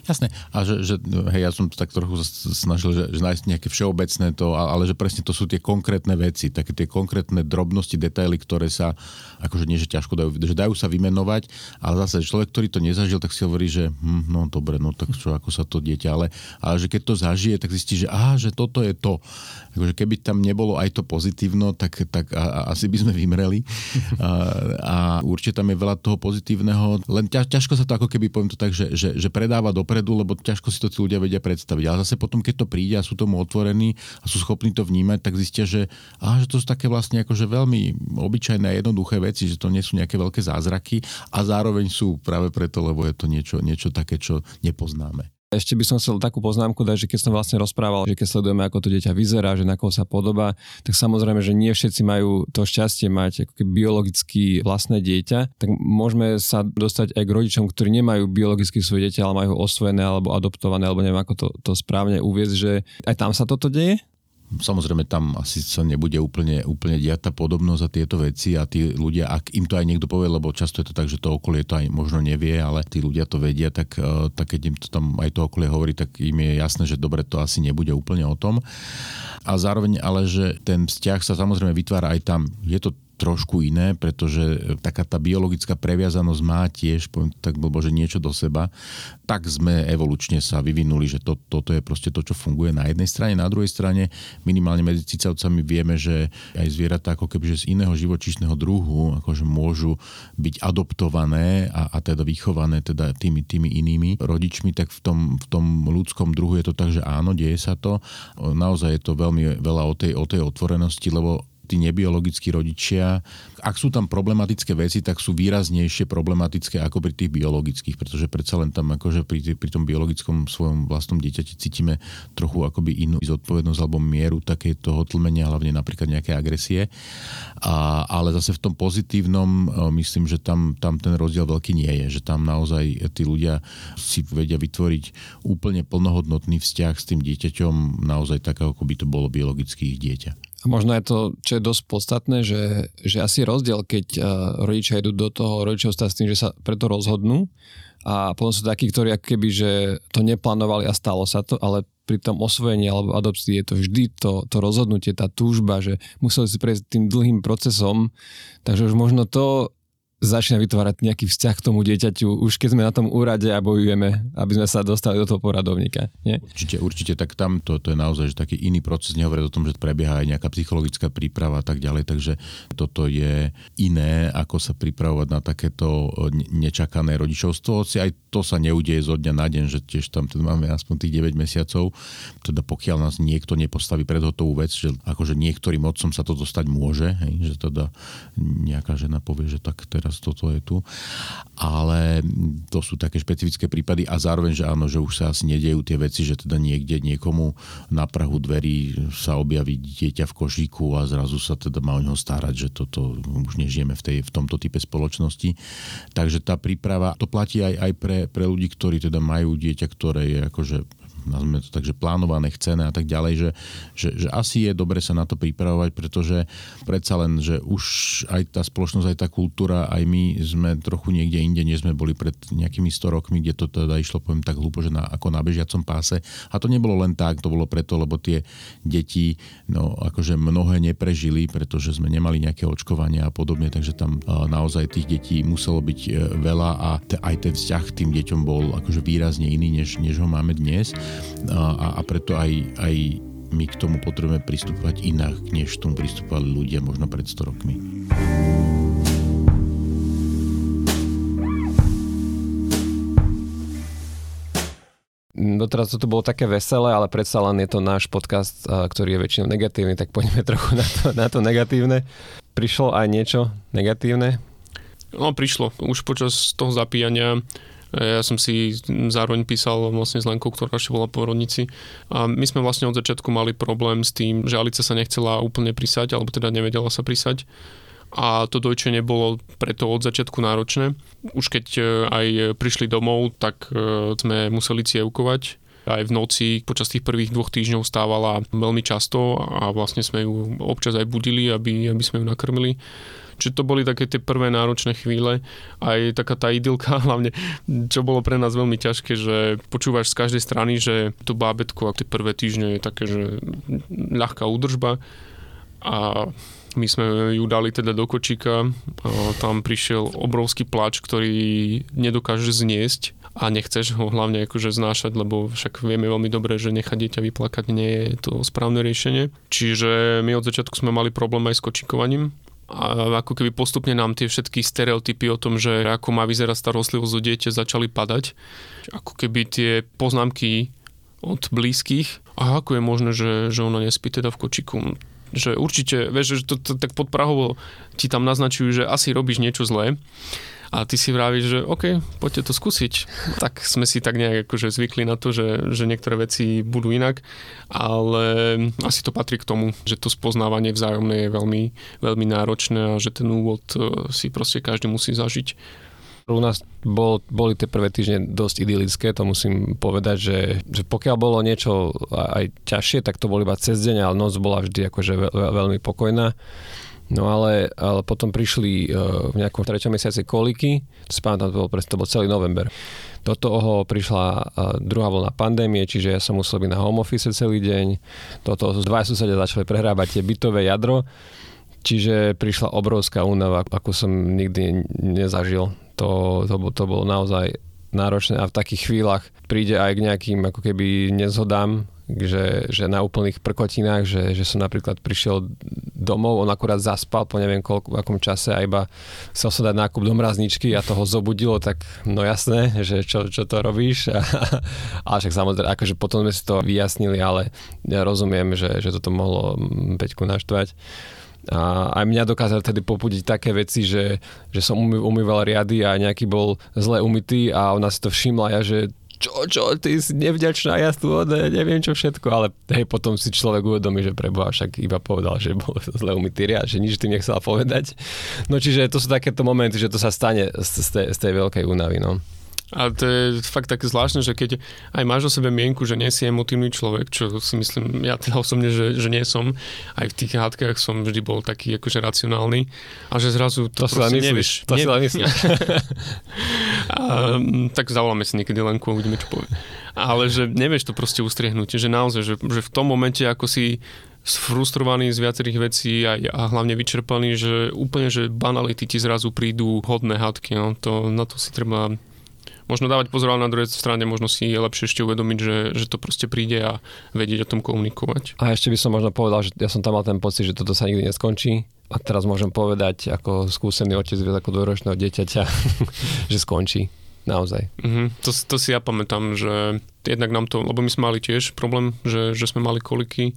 Jasné. A že, že, hej, ja som to tak trochu snažil, že, že nájsť nejaké všeobecné to, ale že presne to sú tie konkrétne veci, také tie konkrétne drobnosti, detaily, ktoré sa, akože nie, že ťažko dajú, že dajú sa vymenovať, ale zase človek, ktorý to nezažil, tak si hovorí, že hm, no dobre, no tak čo, ako sa to dieťa, ale, ale že keď to zažije, tak zistí, že aha, že toto je to. Akože keby tam nebolo aj to pozitívno, tak, tak a, a, asi by sme vymreli. A, a určite tam je veľa toho pozitívneho, len ťaž, ťažko sa to ako keby poviem to tak, že, že že predáva dopredu, lebo ťažko si to tí ľudia vedia predstaviť. Ale zase potom, keď to príde a sú tomu otvorení a sú schopní to vnímať, tak zistia, že, á, že to sú také vlastne akože veľmi obyčajné a jednoduché veci, že to nie sú nejaké veľké zázraky a zároveň sú práve preto, lebo je to niečo, niečo také, čo nepoznáme. Ešte by som chcel takú poznámku dať, že keď som vlastne rozprával, že keď sledujeme, ako to dieťa vyzerá, že na koho sa podobá, tak samozrejme, že nie všetci majú to šťastie mať ako biologicky vlastné dieťa, tak môžeme sa dostať aj k rodičom, ktorí nemajú biologicky svoje dieťa, ale majú osvojené alebo adoptované, alebo neviem ako to, to správne uviezť, že aj tam sa toto deje? Samozrejme, tam asi sa nebude úplne, úplne diať tá podobnosť a tieto veci a tí ľudia, ak im to aj niekto povie, lebo často je to tak, že to okolie to aj možno nevie, ale tí ľudia to vedia, tak, eh, tak keď im to tam aj to okolie hovorí, tak im je jasné, že dobre, to asi nebude úplne o tom. A zároveň ale, že ten vzťah sa samozrejme vytvára aj tam. Je to trošku iné, pretože taká tá biologická previazanosť má tiež, poviem tak blbo, že niečo do seba, tak sme evolučne sa vyvinuli, že to, toto je proste to, čo funguje na jednej strane. Na druhej strane minimálne medzi cicavcami vieme, že aj zvieratá ako keby z iného živočíšneho druhu akože môžu byť adoptované a, a teda vychované teda tými, tými inými rodičmi, tak v tom, v tom ľudskom druhu je to tak, že áno, deje sa to. Naozaj je to veľmi veľa o tej, o tej otvorenosti, lebo tí nebiologickí rodičia, ak sú tam problematické veci, tak sú výraznejšie problematické ako pri tých biologických, pretože predsa len tam akože pri, pri tom biologickom svojom vlastnom dieťati cítime trochu akoby inú zodpovednosť alebo mieru takéto tlmenia, hlavne napríklad nejaké agresie. A, ale zase v tom pozitívnom e, myslím, že tam, tam ten rozdiel veľký nie je, že tam naozaj tí ľudia si vedia vytvoriť úplne plnohodnotný vzťah s tým dieťaťom naozaj tak, ako by to bolo biologické dieťa. Možno je to, čo je dosť podstatné, že, že asi rozdiel, keď uh, rodičia idú do toho rodičovstva s tým, že sa preto rozhodnú a potom sú takí, ktorí keby, že to neplánovali a stalo sa to, ale pri tom osvojení alebo adopcii je to vždy to, to rozhodnutie, tá túžba, že museli si prejsť tým dlhým procesom, takže už možno to začína vytvárať nejaký vzťah k tomu dieťaťu, už keď sme na tom úrade a bojujeme, aby sme sa dostali do toho poradovníka. Nie? Určite, určite, tak tam to, to je naozaj že taký iný proces, nehovoriť o tom, že prebieha aj nejaká psychologická príprava a tak ďalej, takže toto je iné, ako sa pripravovať na takéto nečakané rodičovstvo, hoci aj to sa neudeje zo dňa na deň, že tiež tam teda máme aspoň tých 9 mesiacov, teda pokiaľ nás niekto nepostaví pred hotovú vec, že akože niektorým otcom sa to dostať môže, hej, že teda nejaká žena povie, že tak teraz teraz toto je tu. Ale to sú také špecifické prípady a zároveň, že áno, že už sa asi nedejú tie veci, že teda niekde niekomu na prahu dverí sa objaví dieťa v košíku a zrazu sa teda má o neho starať, že toto už nežijeme v, tej, v tomto type spoločnosti. Takže tá príprava, to platí aj, aj pre, pre ľudí, ktorí teda majú dieťa, ktoré je akože nazvime to tak, že plánované, chcené a tak ďalej, že, že, že asi je dobre sa na to pripravovať, pretože predsa len, že už aj tá spoločnosť, aj tá kultúra, aj my sme trochu niekde inde, než sme boli pred nejakými 100 rokmi, kde to teda išlo, poviem tak hlúpo, že na, ako na bežiacom páse. A to nebolo len tak, to bolo preto, lebo tie deti, no akože mnohé neprežili, pretože sme nemali nejaké očkovania a podobne, takže tam naozaj tých detí muselo byť e, veľa a aj ten vzťah k tým deťom bol akože výrazne iný, než, než ho máme dnes a, a preto aj, aj my k tomu potrebujeme pristupovať inak, než tomu pristupovali ľudia možno pred 100 rokmi. Doteraz toto bolo také veselé, ale predsa len je to náš podcast, ktorý je väčšinou negatívny, tak poďme trochu na to, na to negatívne. Prišlo aj niečo negatívne? No prišlo. Už počas toho zapíjania ja som si zároveň písal vlastne s Lenkou, ktorá ešte bola porodnici. A my sme vlastne od začiatku mali problém s tým, že Alice sa nechcela úplne prisať, alebo teda nevedela sa prisať a to dojčenie bolo preto od začiatku náročné. Už keď e, aj prišli domov, tak e, sme museli cievkovať. Aj v noci počas tých prvých dvoch týždňov stávala veľmi často a vlastne sme ju občas aj budili, aby, aby sme ju nakrmili. Čiže to boli také tie prvé náročné chvíle, aj taká tá idylka, hlavne čo bolo pre nás veľmi ťažké, že počúvaš z každej strany, že to bábetko a tie prvé týždne je také, že ľahká údržba. A my sme ju dali teda do kočíka, tam prišiel obrovský plač, ktorý nedokážeš zniesť a nechceš ho hlavne akože znášať, lebo však vieme veľmi dobre, že nechať dieťa vyplakať nie je to správne riešenie. Čiže my od začiatku sme mali problém aj s kočikovaním a ako keby postupne nám tie všetky stereotypy o tom, že ako má vyzerať starostlivosť o dieťa začali padať. Ako keby tie poznámky od blízkych. A ako je možné, že, že ona nespí teda v kočiku? Že určite, vieš, že to, to, tak podprahovo ti tam naznačujú, že asi robíš niečo zlé a ty si vravíš, že OK, poďte to skúsiť. Tak sme si tak nejak akože zvykli na to, že, že niektoré veci budú inak, ale asi to patrí k tomu, že to spoznávanie vzájomné je veľmi, veľmi náročné a že ten úvod e, si proste každý musí zažiť. U nás bol, boli tie prvé týždne dosť idylické, to musím povedať, že, že pokiaľ bolo niečo aj ťažšie, tak to bol iba cez deň, ale noc bola vždy akože veľ, veľmi pokojná. No ale, ale potom prišli uh, v nejakom treťom mesiaci koliky, to pamätám, to bol, to bol celý november. Do toho prišla uh, druhá vlna pandémie, čiže ja som musel byť na home office celý deň. Do toho dva susedia začali prehrábať tie bytové jadro, čiže prišla obrovská únava, ako som nikdy nezažil. To, to, to bolo naozaj náročné a v takých chvíľach príde aj k nejakým ako keby nezhodám že, že na úplných prkotinách, že, že som napríklad prišiel domov, on akurát zaspal po neviem koľko, akom čase a iba chcel sa dať nákup do mrazničky a toho zobudilo, tak no jasné, že čo, čo to robíš. ale však samozrejme, akože potom sme si to vyjasnili, ale ja rozumiem, že, že toto mohlo Peťku naštvať. A aj mňa dokázali tedy popudiť také veci, že, že som umýval riady a nejaký bol zle umytý a ona si to všimla ja, že čo, čo, ty si nevďačná, ja tu ode, neviem čo všetko, ale hej, potom si človek uvedomí, že preboha však iba povedal, že bol zle umytý riad, že nič tým nechcel povedať. No čiže to sú takéto momenty, že to sa stane z, z, tej, z tej veľkej únavy, no. A to je fakt také zvláštne, že keď aj máš o sebe mienku, že nie si emotívny človek, čo si myslím, ja teda osobne, že, že nie som, aj v tých hádkach som vždy bol taký akože racionálny a že zrazu to, to si len myslíš. To ne, si len myslíš. A, tak zavoláme si niekedy Lenku a uvidíme, čo povie. Ale že nevieš to proste ustriehnúť, že naozaj, že, že v tom momente, ako si sfrustrovaný z viacerých vecí a, a hlavne vyčerpaný, že úplne, že banality ti zrazu prídu hodné hadky. No. To, na to si treba možno dávať pozor, ale na druhej strane možno si je lepšie ešte uvedomiť, že, že to proste príde a vedieť o tom komunikovať. A ešte by som možno povedal, že ja som tam mal ten pocit, že toto sa nikdy neskončí. A teraz môžem povedať ako skúsený otec viac ako dvoročného dieťaťa, že skončí. Naozaj. Mm-hmm. To, to si ja pamätám, že jednak nám to, lebo my sme mali tiež problém, že, že sme mali koliky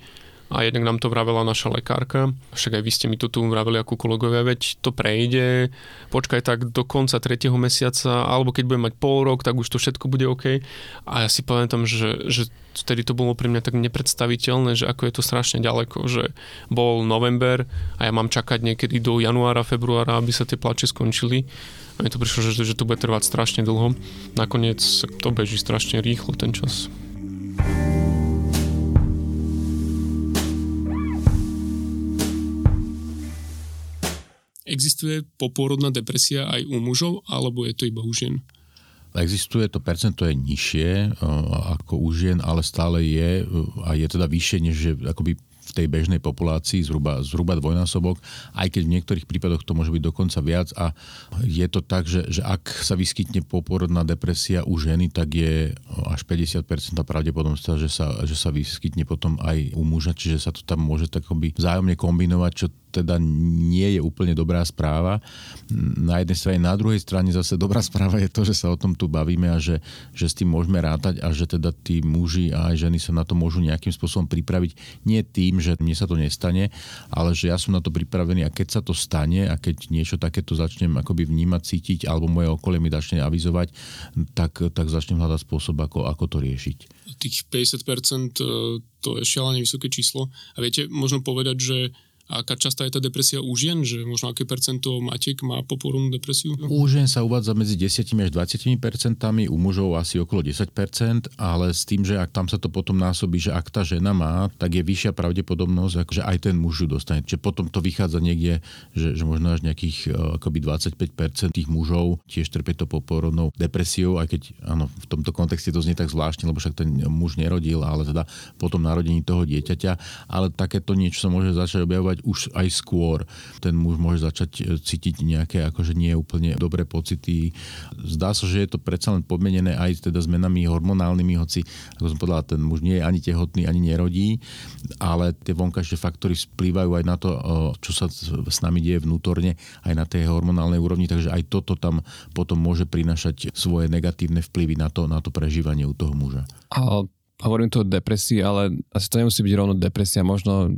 a jednak nám to vravela naša lekárka. Však aj vy ste mi to tu vraveli ako kolegovia, veď to prejde, počkaj tak do konca tretieho mesiaca, alebo keď budem mať pol rok, tak už to všetko bude OK. A ja si pamätám, že, že vtedy to bolo pre mňa tak nepredstaviteľné, že ako je to strašne ďaleko, že bol november a ja mám čakať niekedy do januára, februára, aby sa tie plače skončili. A mi to prišlo, že, že to bude trvať strašne dlho. Nakoniec to beží strašne rýchlo ten čas. Existuje popôrodná depresia aj u mužov, alebo je to iba u žien? Existuje, to percento je nižšie ako u žien, ale stále je a je teda vyššie, než že akoby v tej bežnej populácii zhruba, zhruba dvojnásobok, aj keď v niektorých prípadoch to môže byť dokonca viac a je to tak, že, že ak sa vyskytne poporodná depresia u ženy, tak je až 50% pravdepodobnosť, že sa, že sa vyskytne potom aj u muža, čiže sa to tam môže tak vzájomne kombinovať, čo teda nie je úplne dobrá správa. Na jednej strane, na druhej strane zase dobrá správa je to, že sa o tom tu bavíme a že, že s tým môžeme rátať a že teda tí muži a aj ženy sa na to môžu nejakým spôsobom pripraviť. Nie tým, že mne sa to nestane, ale že ja som na to pripravený a keď sa to stane a keď niečo takéto začnem akoby vnímať, cítiť alebo moje okolie mi začne avizovať, tak, tak začnem hľadať spôsob, ako, ako to riešiť. Tých 50% e, to je šialene vysoké číslo. A viete možno povedať, že aká častá je tá depresia u žien, že možno aké percento matiek má popornú depresiu? U žien sa uvádza medzi 10 až 20 percentami, u mužov asi okolo 10% ale s tým, že ak tam sa to potom násobí, že ak tá žena má, tak je vyššia pravdepodobnosť, že aj ten muž ju dostane. Čiže potom to vychádza niekde, že, že možno až nejakých e, akoby 25 tých mužov tiež trpie to poporodnou depresiou, aj keď áno, v tomto kontexte to znie tak zvláštne, lebo však ten muž nerodil, ale teda potom narodení toho dieťaťa, ale takéto niečo sa môže začať objavovať už aj skôr. Ten muž môže začať e, cítiť nejaké akože nie úplne dobré pocity. Zdá sa, že je to predsa len podmenené aj teda zmenami hormonálnymi, hoci, ako som povedal, ten muž nie je ani tehotný, ani nerodí, ale tie vonkajšie faktory vplývajú aj na to, e, čo sa s nami deje vnútorne, aj na tej hormonálnej úrovni, takže aj toto tam potom môže prinašať svoje negatívne vplyvy na to, na to prežívanie u toho muža. A hovorím to o depresii, ale asi to nemusí byť rovno depresia, možno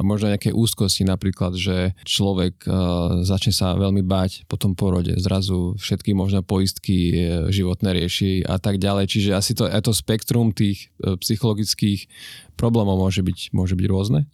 možno nejaké úzkosti napríklad, že človek uh, začne sa veľmi báť po tom porode, zrazu všetky možné poistky uh, životné rieši a tak ďalej. Čiže asi to, aj to spektrum tých uh, psychologických problémov môže byť, môže byť rôzne?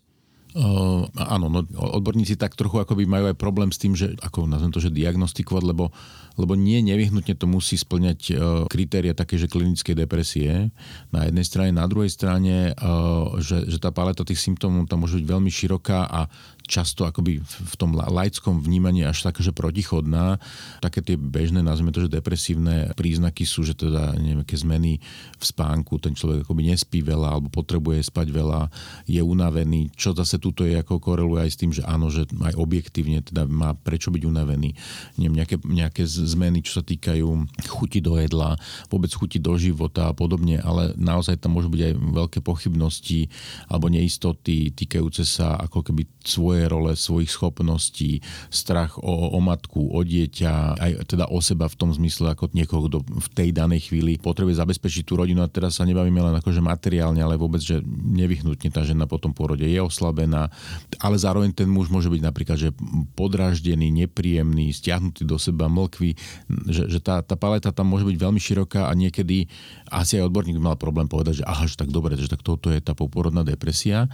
Uh, áno, no, odborníci tak trochu akoby majú aj problém s tým, že ako nazvem to, že diagnostikovať, lebo, lebo nie nevyhnutne to musí splňať uh, kritéria také, že klinickej depresie na jednej strane, na druhej strane, uh, že, že tá paleta tých symptómov tam môže byť veľmi široká a často akoby v tom laickom vnímaní až také, že protichodná. Také tie bežné, nazvime to, že depresívne príznaky sú, že teda neviem, aké zmeny v spánku, ten človek akoby nespí veľa alebo potrebuje spať veľa, je unavený, čo zase túto je ako koreluje aj s tým, že áno, že aj objektívne teda má prečo byť unavený. Neviem, nejaké, nejaké zmeny, čo sa týkajú chuti do jedla, vôbec chuti do života a podobne, ale naozaj tam môžu byť aj veľké pochybnosti alebo neistoty týkajúce sa ako keby svoje svoje role, svojich schopností, strach o, o matku, o dieťa, aj teda o seba v tom zmysle, ako niekoho, kto v tej danej chvíli potrebuje zabezpečiť tú rodinu. A teraz sa nebavíme len akože materiálne, ale vôbec, že nevyhnutne tá žena po tom pôrode je oslabená, ale zároveň ten muž môže byť napríklad, že podráždený, nepríjemný, stiahnutý do seba, mlkvý, že, že tá, tá paleta tam môže byť veľmi široká a niekedy asi aj odborník mal problém povedať, že aha, že tak dobre, že tak toto je tá poporodná depresia.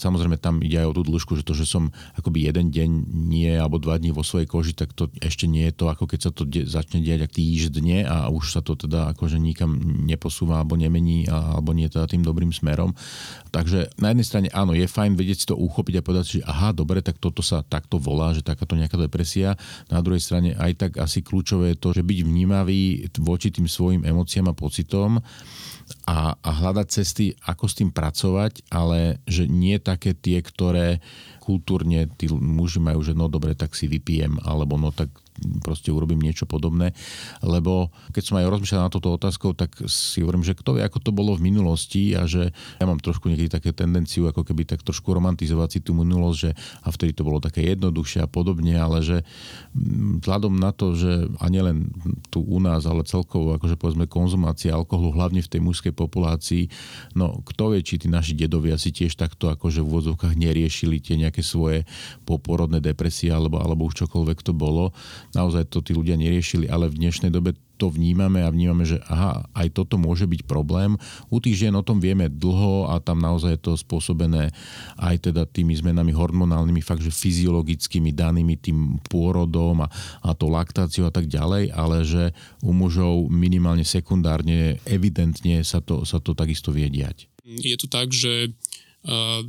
Samozrejme tam ide aj o tú dĺžku, že to, že som akoby jeden deň nie alebo dva dní vo svojej koži, tak to ešte nie je to, ako keď sa to de- začne diať ak týždne a už sa to teda akože nikam neposúva alebo nemení alebo nie teda tým dobrým smerom. Takže na jednej strane áno, je fajn vedieť si to uchopiť a povedať že aha, dobre, tak toto sa takto volá, že takáto nejaká depresia. Na druhej strane aj tak asi kľúčové je to, že byť vnímavý voči tým svojim emóciám a pocitom a, a hľadať cesty, ako s tým pracovať, ale že nie také tie, ktoré kultúrne tí muži majú, že no dobre, tak si vypijem, alebo no tak proste urobím niečo podobné. Lebo keď som aj rozmýšľal na toto otázkou, tak si hovorím, že kto vie, ako to bolo v minulosti a že ja mám trošku niekedy také tendenciu, ako keby tak trošku romantizovať si tú minulosť, že a vtedy to bolo také jednoduchšie a podobne, ale že mm, vzhľadom na to, že a nielen tu u nás, ale celkovo akože povedzme konzumácia alkoholu, hlavne v tej mužskej populácii, no kto vie, či tí naši dedovia si tiež takto akože v úvodzovkách neriešili tie nejaké svoje poporodné depresie alebo, alebo už čokoľvek to bolo, naozaj to tí ľudia neriešili, ale v dnešnej dobe to vnímame a vnímame, že aha, aj toto môže byť problém. U tých žien o tom vieme dlho a tam naozaj je to spôsobené aj teda tými zmenami hormonálnymi, fakt, že fyziologickými danými tým pôrodom a, a to laktáciou a tak ďalej, ale že u mužov minimálne sekundárne evidentne sa to, sa to takisto vie diať. Je to tak, že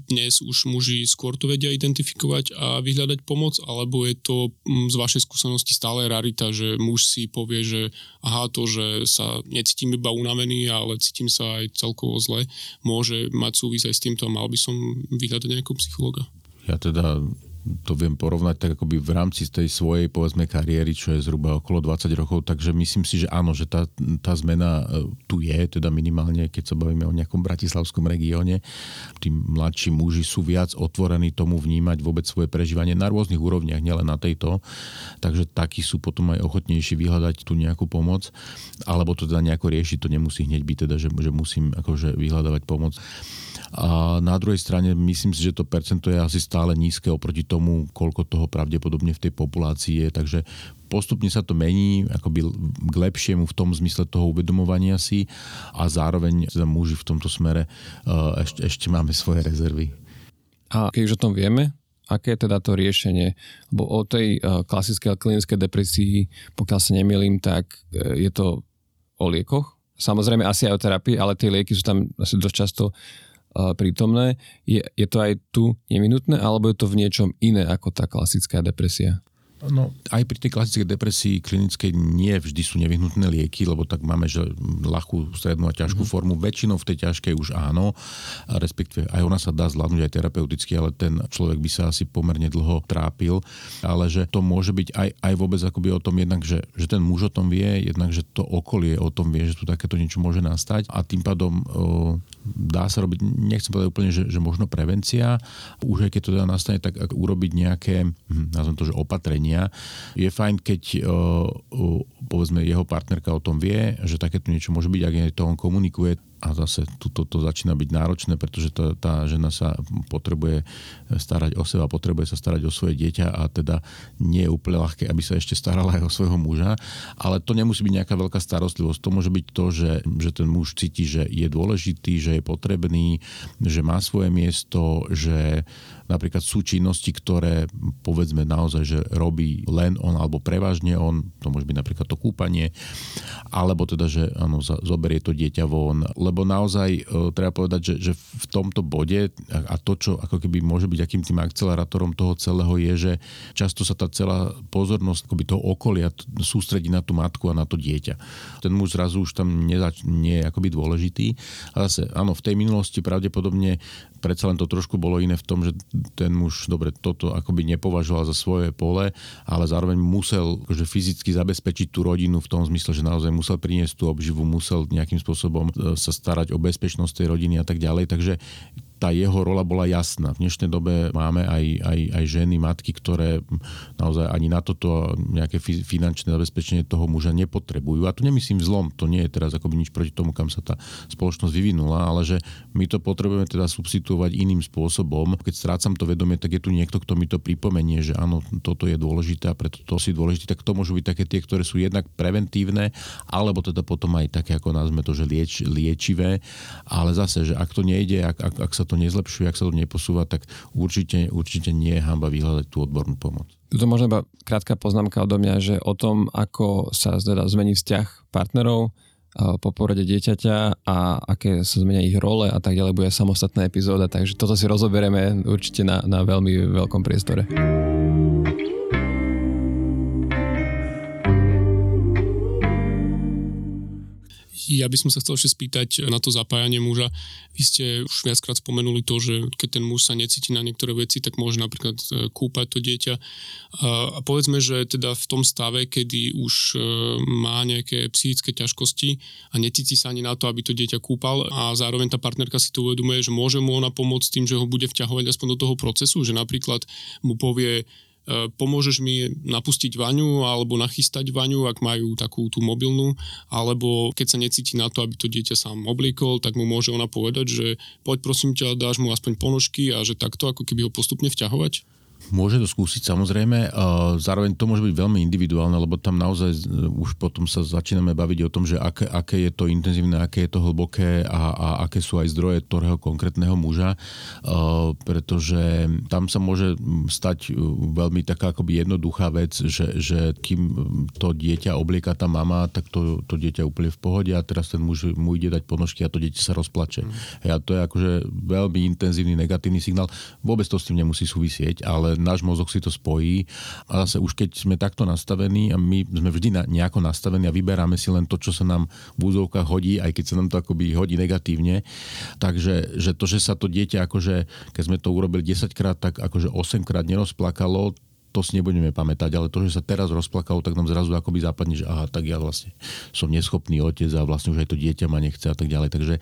dnes už muži skôr to vedia identifikovať a vyhľadať pomoc, alebo je to mm, z vašej skúsenosti stále rarita, že muž si povie, že aha, to, že sa necítim iba unavený, ale cítim sa aj celkovo zle, môže mať súvis aj s týmto a mal by som vyhľadať nejakého psychologa. Ja teda to viem porovnať tak akoby v rámci tej svojej povedzme kariéry, čo je zhruba okolo 20 rokov, takže myslím si, že áno, že tá, tá zmena e, tu je, teda minimálne keď sa bavíme o nejakom bratislavskom regióne. Tí mladší muži sú viac otvorení tomu vnímať vôbec svoje prežívanie na rôznych úrovniach, nielen na tejto. Takže takí sú potom aj ochotnejší vyhľadať tú nejakú pomoc, alebo to teda nejako riešiť, to nemusí hneď byť teda, že, že musím akože vyhľadávať pomoc. A na druhej strane myslím si, že to percento je asi stále nízke oproti tomu, koľko toho pravdepodobne v tej populácii je, takže postupne sa to mení akoby k lepšiemu v tom zmysle toho uvedomovania si a zároveň teda muži v tomto smere uh, ešte, ešte máme svoje rezervy. A keď už o tom vieme, aké je teda to riešenie? Lebo o tej uh, klasickej klinickej depresii, pokiaľ sa nemýlim, tak uh, je to o liekoch. Samozrejme asi aj o terapii, ale tie lieky sú tam asi dosť často prítomné. Je, je to aj tu neminutné, alebo je to v niečom iné ako tá klasická depresia? No, aj pri tej klasickej depresii klinickej nie vždy sú nevyhnutné lieky, lebo tak máme, že ľahkú, strednú a ťažkú mm-hmm. formu. Väčšinou v tej ťažkej už áno, a respektíve aj ona sa dá zvládnuť aj terapeuticky, ale ten človek by sa asi pomerne dlho trápil. Ale že to môže byť aj, aj vôbec akoby o tom jednak, že, že ten muž o tom vie, jednak, že to okolie o tom vie, že tu takéto niečo môže nastať a tým pádom o, dá sa robiť, nechcem povedať úplne, že, že možno prevencia, už aj keď to teda nastane, tak urobiť nejaké, hm, nazvem to, že opatrenie riešenia. Je fajn, keď povedzme jeho partnerka o tom vie, že takéto niečo môže byť, ak to on komunikuje, a zase tu to, to začína byť náročné, pretože tá, tá žena sa potrebuje starať o seba, potrebuje sa starať o svoje dieťa a teda nie je úplne ľahké, aby sa ešte starala aj o svojho muža. Ale to nemusí byť nejaká veľká starostlivosť. To môže byť to, že, že ten muž cíti, že je dôležitý, že je potrebný, že má svoje miesto, že napríklad sú činnosti, ktoré povedzme naozaj, že robí len on alebo prevažne on, to môže byť napríklad to kúpanie, alebo teda, že áno, zoberie to dieťa von, lebo naozaj e, treba povedať, že, že v tomto bode a to, čo ako keby môže byť akým tým akcelerátorom toho celého je, že často sa tá celá pozornosť akoby toho okolia sústredí na tú matku a na to dieťa. Ten muž zrazu už tam nezač- nie je akoby dôležitý. A zase, áno, v tej minulosti pravdepodobne predsa len to trošku bolo iné v tom, že ten muž, dobre, toto akoby nepovažoval za svoje pole, ale zároveň musel že fyzicky zabezpečiť tú rodinu v tom zmysle, že naozaj musel priniesť tú obživu, musel nejakým spôsobom e, sa starať o bezpečnosť tej rodiny a tak ďalej. Takže tá jeho rola bola jasná. V dnešnej dobe máme aj, aj, aj ženy, matky, ktoré naozaj ani na toto nejaké finančné zabezpečenie toho muža nepotrebujú. A to nemyslím zlom, to nie je teraz akoby nič proti tomu, kam sa tá spoločnosť vyvinula, ale že my to potrebujeme teda substituovať iným spôsobom. Keď strácam to vedomie, tak je tu niekto, kto mi to pripomenie, že áno, toto je dôležité a preto to si dôležité, tak to môžu byť také tie, ktoré sú jednak preventívne, alebo teda potom aj také, ako nazme to, že lieč, liečivé. Ale zase, že ak to nejde, ak, ak, ak sa to nezlepšuje, ak sa to neposúva, tak určite, určite nie je hamba vyhľadať tú odbornú pomoc. Tuto možno iba krátka poznámka odo mňa, že o tom, ako sa teda zmení vzťah partnerov, po porode dieťaťa a aké sa zmenia ich role a tak ďalej, bude samostatná epizóda, takže toto si rozoberieme určite na, na veľmi veľkom priestore. Ja by som sa chcel ešte spýtať na to zapájanie muža. Vy ste už viackrát spomenuli to, že keď ten muž sa necíti na niektoré veci, tak môže napríklad e, kúpať to dieťa. A povedzme, že teda v tom stave, kedy už e, má nejaké psychické ťažkosti a necíti sa ani na to, aby to dieťa kúpal a zároveň tá partnerka si to uvedomuje, že môže mu ona pomôcť tým, že ho bude vťahovať aspoň do toho procesu, že napríklad mu povie, pomôžeš mi napustiť vaňu alebo nachystať vaňu, ak majú takú tú mobilnú, alebo keď sa necíti na to, aby to dieťa sám obliekol, tak mu môže ona povedať, že poď prosím ťa, dáš mu aspoň ponožky a že takto ako keby ho postupne vťahovať? Môže to skúsiť samozrejme. Zároveň to môže byť veľmi individuálne, lebo tam naozaj už potom sa začíname baviť o tom, že aké, aké je to intenzívne, aké je to hlboké a, a aké sú aj zdroje ktorého konkrétneho muža, pretože tam sa môže stať veľmi taká akoby jednoduchá vec, že, že kým to dieťa oblieka tá mama, tak to, to dieťa úplne v pohode a teraz ten muž mu ide dať ponožky a to dieťa sa rozplače. Mm. A to je akože veľmi intenzívny negatívny signál. Vôbec to s tým nemusí súvisieť, ale náš mozog si to spojí a zase už keď sme takto nastavení a my sme vždy na, nejako nastavení a vyberáme si len to, čo sa nám v úzovkách hodí, aj keď sa nám to akoby hodí negatívne. Takže že to, že sa to dieťa akože, keď sme to urobili 10 krát, tak akože 8 krát nerozplakalo, to si nebudeme pamätať, ale to, že sa teraz rozplakalo, tak nám zrazu akoby západne, že aha, tak ja vlastne som neschopný otec a vlastne už aj to dieťa ma nechce a tak ďalej. Takže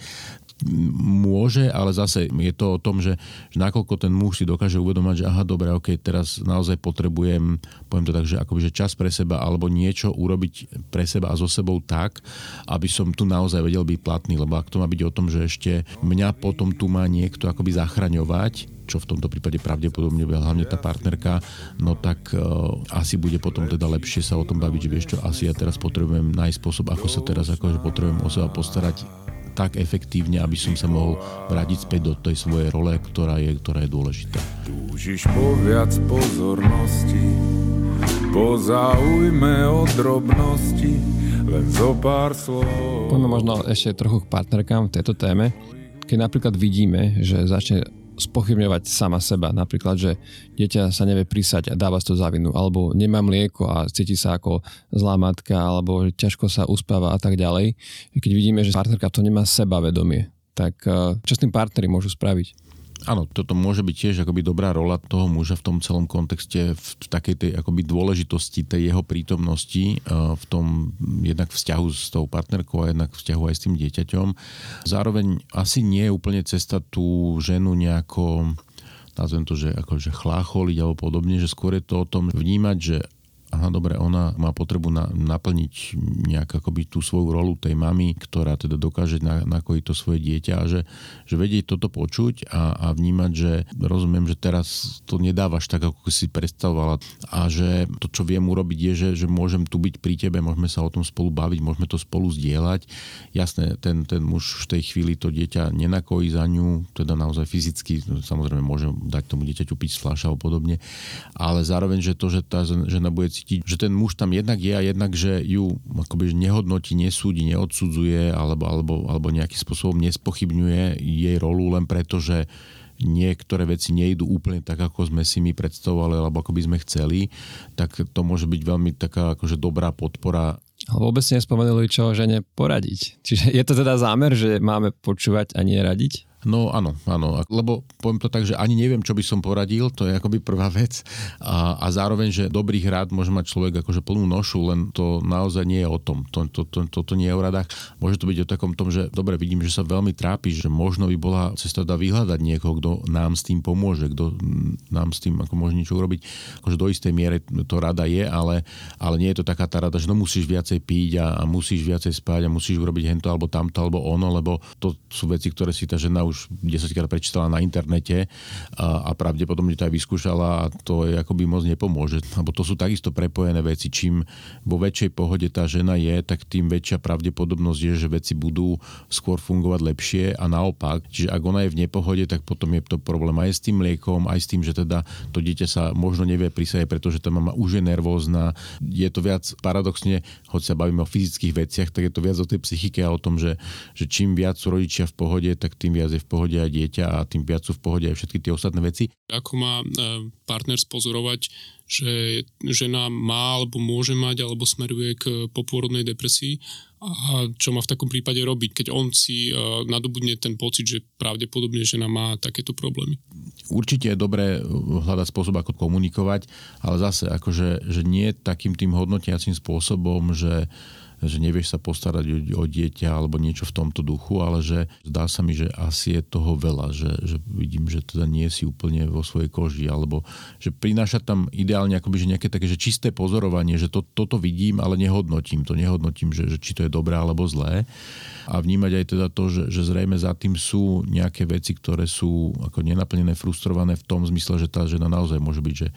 môže, ale zase je to o tom, že, že nakoľko ten muž si dokáže uvedomať, že aha, dobre, ok, teraz naozaj potrebujem, poviem to tak, že akoby, že čas pre seba alebo niečo urobiť pre seba a so sebou tak, aby som tu naozaj vedel byť platný, lebo ak to má byť o tom, že ešte mňa potom tu má niekto akoby zachraňovať, čo v tomto prípade pravdepodobne bude hlavne tá partnerka, no tak uh, asi bude potom teda lepšie sa o tom baviť, že vieš čo, asi ja teraz potrebujem nájsť spôsob, ako sa teraz akože potrebujem o seba postarať tak efektívne, aby som sa mohol vrátiť späť do tej svojej role, ktorá je, ktorá je dôležitá. Túžiš po viac pozornosti, po zaujme o drobnosti, len zo pár slov. Poďme možno ešte trochu k partnerkám v tejto téme. Keď napríklad vidíme, že začne spochybňovať sama seba. Napríklad, že dieťa sa nevie prísať a dáva to za vinu, alebo nemá mlieko a cíti sa ako zlá matka, alebo ťažko sa uspáva a tak ďalej. Keď vidíme, že partnerka to nemá sebavedomie, tak eh, čo s tým partneri môžu spraviť? Áno, toto môže byť tiež akoby dobrá rola toho muža v tom celom kontexte, v takej tej akoby dôležitosti tej jeho prítomnosti e, v tom jednak vzťahu s tou partnerkou a jednak vzťahu aj s tým dieťaťom. Zároveň asi nie je úplne cesta tú ženu nejako nazvem to, že akože chlácholiť alebo podobne, že skôr je to o tom vnímať, že aha, dobre, ona má potrebu na, naplniť nejak akoby tú svoju rolu tej mamy, ktorá teda dokáže na, nakojiť to svoje dieťa a že, že vedieť toto počuť a, a vnímať, že rozumiem, že teraz to nedávaš tak, ako si predstavovala a že to, čo viem urobiť je, že, že môžem tu byť pri tebe, môžeme sa o tom spolu baviť, môžeme to spolu zdieľať. Jasné, ten, ten muž v tej chvíli to dieťa nenakojí za ňu, teda naozaj fyzicky, samozrejme môže dať tomu dieťaťu piť z fľaša a podobne, ale zároveň, že to, že tá žena bude cítiť, že ten muž tam jednak je a jednak, že ju akoby nehodnotí, nesúdi, neodsudzuje alebo, alebo, alebo nejakým spôsobom nespochybňuje jej rolu len preto, že niektoré veci nejdú úplne tak, ako sme si my predstavovali, alebo ako by sme chceli, tak to môže byť veľmi taká akože dobrá podpora ale vôbec ste nespomenuli, čo žene poradiť. Čiže je to teda zámer, že máme počúvať a nie radiť? No áno, áno, lebo poviem to tak, že ani neviem, čo by som poradil, to je akoby prvá vec. A, a zároveň, že dobrých rád môže mať človek akože plnú nošu, len to naozaj nie je o tom, to, to, to, to, to nie je o radách, môže to byť o takom tom, že dobre, vidím, že sa veľmi trápi, že možno by bola cesta dá vyhľadať niekoho, kto nám s tým pomôže, kto nám s tým ako môže niečo urobiť, akože do istej miere to rada je, ale, ale nie je to taká tá rada, že no musíš viacej piť a, a musíš viacej spať a musíš urobiť hento alebo tamto alebo ono, lebo to sú veci, ktoré si tá žena už 10 krát prečítala na internete a, a pravdepodobne to aj vyskúšala a to je akoby moc nepomôže. Lebo to sú takisto prepojené veci. Čím vo väčšej pohode tá žena je, tak tým väčšia pravdepodobnosť je, že veci budú skôr fungovať lepšie a naopak. Čiže ak ona je v nepohode, tak potom je to problém aj s tým liekom, aj s tým, že teda to dieťa sa možno nevie prisadiť, pretože tá mama už je nervózna. Je to viac paradoxne, hoď sa bavíme o fyzických veciach, tak je to viac o tej psychike a o tom, že, že čím viac sú rodičia v pohode, tak tým viac je v pohode aj dieťa a tým viac sú v pohode aj všetky tie ostatné veci. Ako má e, partner spozorovať, že žena má alebo môže mať alebo smeruje k popôrodnej depresii a čo má v takom prípade robiť, keď on si e, nadobudne ten pocit, že pravdepodobne žena má takéto problémy. Určite je dobré hľadať spôsob, ako komunikovať, ale zase akože, že nie takým tým hodnotiacím spôsobom, že že nevieš sa postarať o, dieťa alebo niečo v tomto duchu, ale že zdá sa mi, že asi je toho veľa, že, že vidím, že teda nie si úplne vo svojej koži, alebo že prináša tam ideálne akoby, že nejaké také že čisté pozorovanie, že to, toto vidím, ale nehodnotím to, nehodnotím, že, že či to je dobré alebo zlé. A vnímať aj teda to, že, že zrejme za tým sú nejaké veci, ktoré sú ako nenaplnené, frustrované v tom zmysle, že tá žena naozaj môže byť, že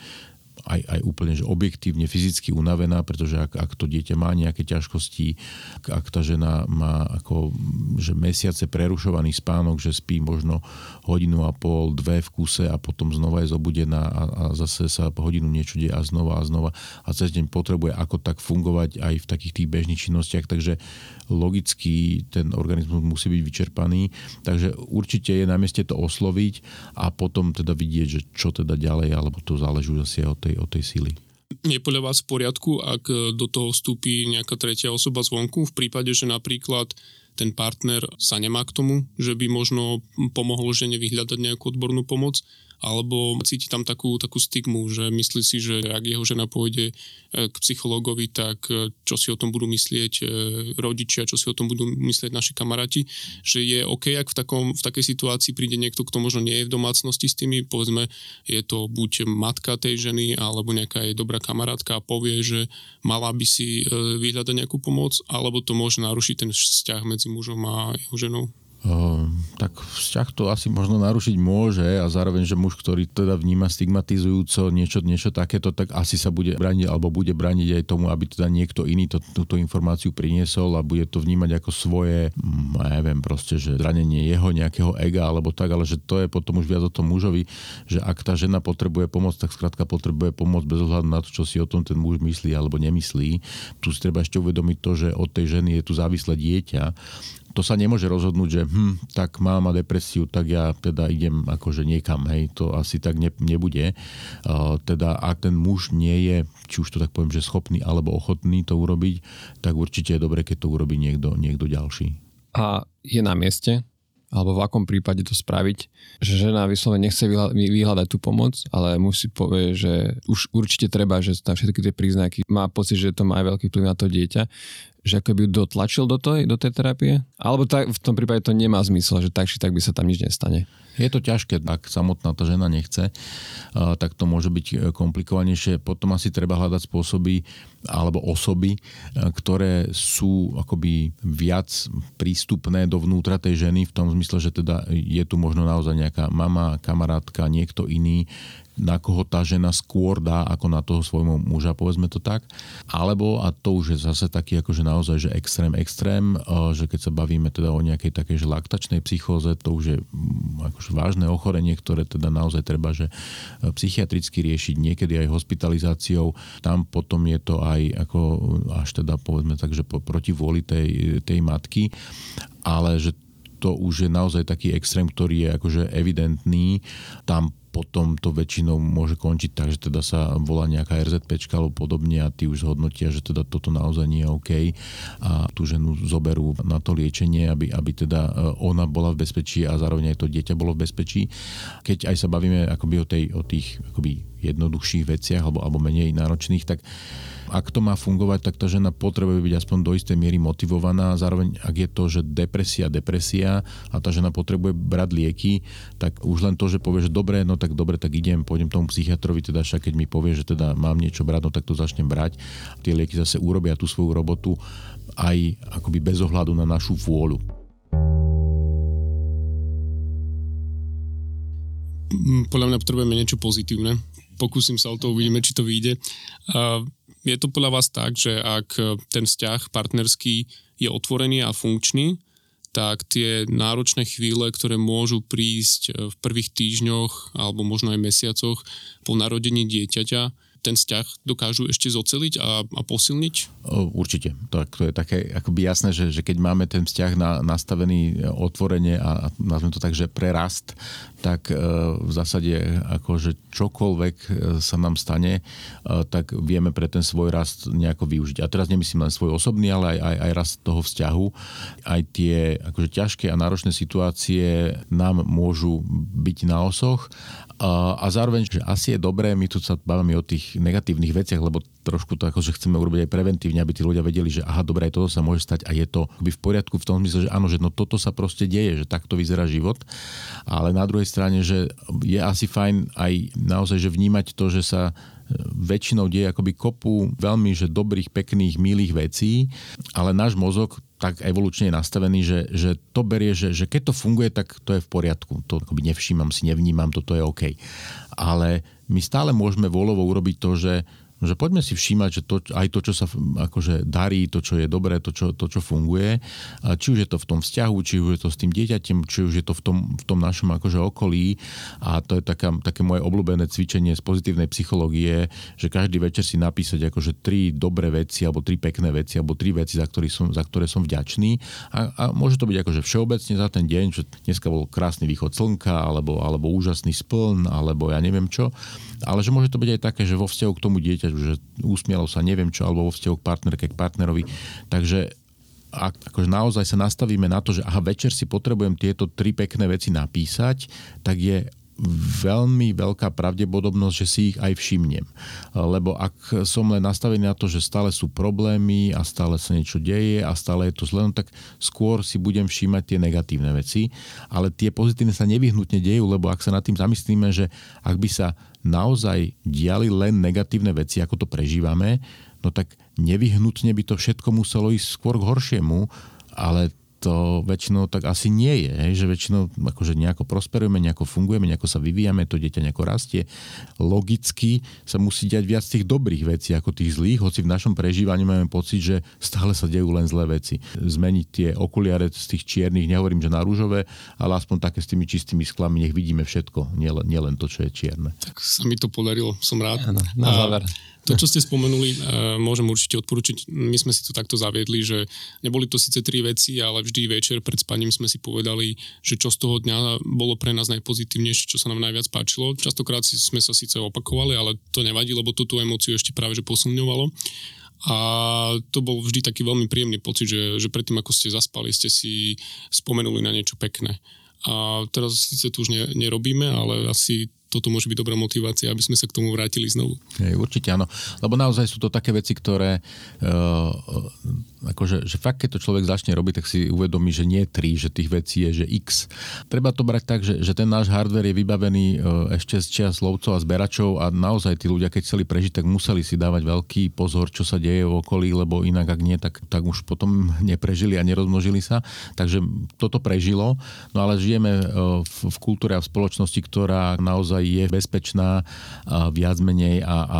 aj, aj úplne že objektívne fyzicky unavená, pretože ak, ak to dieťa má nejaké ťažkosti, ak, ak tá žena má ako, že mesiace prerušovaný spánok, že spí možno hodinu a pol, dve v kuse a potom znova je zobudená a, a zase sa hodinu niečo deje a znova a znova a cez deň potrebuje ako tak fungovať aj v takých tých bežných činnostiach, takže logicky ten organizmus musí byť vyčerpaný, takže určite je na mieste to osloviť a potom teda vidieť, že čo teda ďalej, alebo to záleží asi od tej od tej síly. Je podľa vás v poriadku, ak do toho vstúpi nejaká tretia osoba zvonku, v prípade, že napríklad ten partner sa nemá k tomu, že by možno pomohol žene vyhľadať nejakú odbornú pomoc alebo cíti tam takú, takú stigmu, že myslí si, že ak jeho žena pôjde e, k psychologovi, tak e, čo si o tom budú myslieť e, rodičia, čo si o tom budú myslieť naši kamaráti, že je OK, ak v, takom, v takej situácii príde niekto, kto možno nie je v domácnosti s tými, povedzme, je to buď matka tej ženy, alebo nejaká jej dobrá kamarátka a povie, že mala by si vyhľadať nejakú pomoc, alebo to môže narušiť ten vzťah medzi mužom a jeho ženou. Ehm, tak vzťah to asi možno narušiť môže a zároveň, že muž, ktorý teda vníma stigmatizujúco niečo, niečo takéto, tak asi sa bude braniť alebo bude braniť aj tomu, aby teda niekto iný to, túto informáciu priniesol a bude to vnímať ako svoje, mm, ja neviem proste, že zranenie jeho nejakého ega alebo tak, ale že to je potom už viac o tom mužovi, že ak tá žena potrebuje pomoc, tak skrátka potrebuje pomoc bez ohľadu na to, čo si o tom ten muž myslí alebo nemyslí. Tu si treba ešte uvedomiť to, že od tej ženy je tu závislé dieťa to sa nemôže rozhodnúť, že hm, tak mám a depresiu, tak ja teda idem akože niekam, hej, to asi tak ne, nebude. Uh, teda ak ten muž nie je, či už to tak poviem, že schopný alebo ochotný to urobiť, tak určite je dobre, keď to urobí niekto, niekto ďalší. A je na mieste, alebo v akom prípade to spraviť, že žena vyslovene nechce vyhľadať tú pomoc, ale musí povie, že už určite treba, že tam všetky tie príznaky má pocit, že to má aj veľký vplyv na to dieťa, že ako by ju dotlačil do tej, do tej terapie? Alebo tak, v tom prípade to nemá zmysel, že tak či tak by sa tam nič nestane? Je to ťažké, ak samotná tá žena nechce, tak to môže byť e, komplikovanejšie. Potom asi treba hľadať spôsoby alebo osoby, e, ktoré sú akoby viac prístupné dovnútra tej ženy v tom zmysle, že teda je tu možno naozaj nejaká mama, kamarátka, niekto iný, na koho tá žena skôr dá ako na toho svojho muža, povedzme to tak. Alebo, a to už je zase taký akože naozaj, že extrém, extrém, že keď sa bavíme teda o nejakej takej že laktačnej psychóze, to už je mm, akože vážne ochorenie, ktoré teda naozaj treba, že e, psychiatricky riešiť, niekedy aj hospitalizáciou. Tam potom je to aj ako až teda povedzme tak, že proti vôli tej, tej matky, ale že to už je naozaj taký extrém, ktorý je akože evidentný. Tam potom to väčšinou môže končiť tak, že teda sa volá nejaká RZP alebo podobne a tí už zhodnotia, že teda toto naozaj nie je OK a tú ženu zoberú na to liečenie, aby, aby teda e, ona bola v bezpečí a zároveň aj to dieťa bolo v bezpečí. Keď aj sa bavíme akoby o, tej, o tých akoby jednoduchších veciach alebo, alebo menej náročných, tak ak to má fungovať, tak tá žena potrebuje byť aspoň do istej miery motivovaná. Zároveň, ak je to, že depresia, depresia a tá žena potrebuje brať lieky, tak už len to, že povie, že dobre, no tak dobre, tak idem, pôjdem tomu psychiatrovi, teda však keď mi povie, že teda mám niečo brať, no tak to začnem brať. Tie lieky zase urobia tú svoju robotu aj akoby bez ohľadu na našu vôľu. Vôľu. podľa mňa potrebujeme niečo pozitívne. Pokúsim sa o to, uvidíme, či to vyjde. Uh, je to podľa vás tak, že ak ten vzťah partnerský je otvorený a funkčný, tak tie náročné chvíle, ktoré môžu prísť v prvých týždňoch alebo možno aj mesiacoch po narodení dieťaťa, ten vzťah dokážu ešte zoceliť a, a posilniť? Určite. To, to je také akoby jasné, že, že keď máme ten vzťah na, nastavený otvorene a, a nazvem to tak, že prerast, tak e, v zásade akože čokoľvek e, sa nám stane, e, tak vieme pre ten svoj rast nejako využiť. A teraz nemyslím len svoj osobný, ale aj, aj, aj rast toho vzťahu. Aj tie akože ťažké a náročné situácie nám môžu byť na osoch a zároveň, že asi je dobré, my tu sa bavíme o tých negatívnych veciach, lebo trošku to akože chceme urobiť aj preventívne, aby tí ľudia vedeli, že aha, dobre, aj toto sa môže stať a je to v poriadku v tom zmysle, že áno, že no toto sa proste deje, že takto vyzerá život. Ale na druhej strane, že je asi fajn aj naozaj, že vnímať to, že sa väčšinou deje akoby kopu veľmi že dobrých, pekných, milých vecí, ale náš mozog tak evolučne nastavený, že, že to berie, že, že keď to funguje, tak to je v poriadku. To akoby nevšímam si, nevnímam, toto je OK. Ale my stále môžeme volovo urobiť to, že že poďme si všímať, že to, aj to, čo sa akože darí, to, čo je dobré, to čo, to, čo funguje, či už je to v tom vzťahu, či už je to s tým dieťaťom, či už je to v tom, v tom našom akože okolí. A to je taká, také moje obľúbené cvičenie z pozitívnej psychológie, že každý večer si napísať akože tri dobré veci, alebo tri pekné veci, alebo tri veci, za, ktorý som, za ktoré som vďačný. A, a môže to byť akože všeobecne za ten deň, že dneska bol krásny východ slnka, alebo, alebo úžasný spln, alebo ja neviem čo ale že môže to byť aj také, že vo vzťahu k tomu dieťaťu, že usmialo sa neviem čo, alebo vo vzťahu k partnerke, k partnerovi. Takže ak akože naozaj sa nastavíme na to, že aha, večer si potrebujem tieto tri pekné veci napísať, tak je veľmi veľká pravdepodobnosť, že si ich aj všimnem. Lebo ak som len nastavený na to, že stále sú problémy a stále sa niečo deje a stále je to zle, no tak skôr si budem všímať tie negatívne veci. Ale tie pozitívne sa nevyhnutne dejú, lebo ak sa nad tým zamyslíme, že ak by sa naozaj diali len negatívne veci, ako to prežívame, no tak nevyhnutne by to všetko muselo ísť skôr k horšiemu, ale to väčšinou tak asi nie je, hej? že väčšinou akože nejako prosperujeme, nejako fungujeme, nejako sa vyvíjame, to dieťa nejako rastie. Logicky sa musí diať viac tých dobrých vecí ako tých zlých, hoci v našom prežívaní máme pocit, že stále sa dejú len zlé veci. Zmeniť tie okuliare z tých čiernych, nehovorím, že na rúžové, ale aspoň také s tými čistými sklami, nech vidíme všetko, nielen, nielen to, čo je čierne. Tak sa mi to podarilo, som rád. Áno, na záver. A to, čo ste spomenuli, eh, môžem určite odporučiť. My sme si to takto zaviedli, že neboli to síce tri veci, ale vždy večer pred spaním sme si povedali, že čo z toho dňa bolo pre nás najpozitívnejšie, čo sa nám najviac páčilo. Častokrát sme sa síce opakovali, ale to nevadí, lebo to tú emóciu ešte práve že posilňovalo. A to bol vždy taký veľmi príjemný pocit, že, že predtým, ako ste zaspali, ste si spomenuli na niečo pekné. A teraz síce tu už ne, nerobíme, ale asi toto môže byť dobrá motivácia, aby sme sa k tomu vrátili znovu. Hej, určite áno, lebo naozaj sú to také veci, ktoré uh, akože, že fakt, keď to človek začne robiť, tak si uvedomí, že nie 3, že tých vecí je, že x. Treba to brať tak, že, že ten náš hardware je vybavený uh, ešte z čias lovcov a zberačov a naozaj tí ľudia, keď chceli prežiť, tak museli si dávať veľký pozor, čo sa deje v okolí, lebo inak ak nie, tak, tak už potom neprežili a nerozmnožili sa. Takže toto prežilo, no ale žijeme uh, v, v kultúre a v spoločnosti, ktorá naozaj je bezpečná a viac menej a, a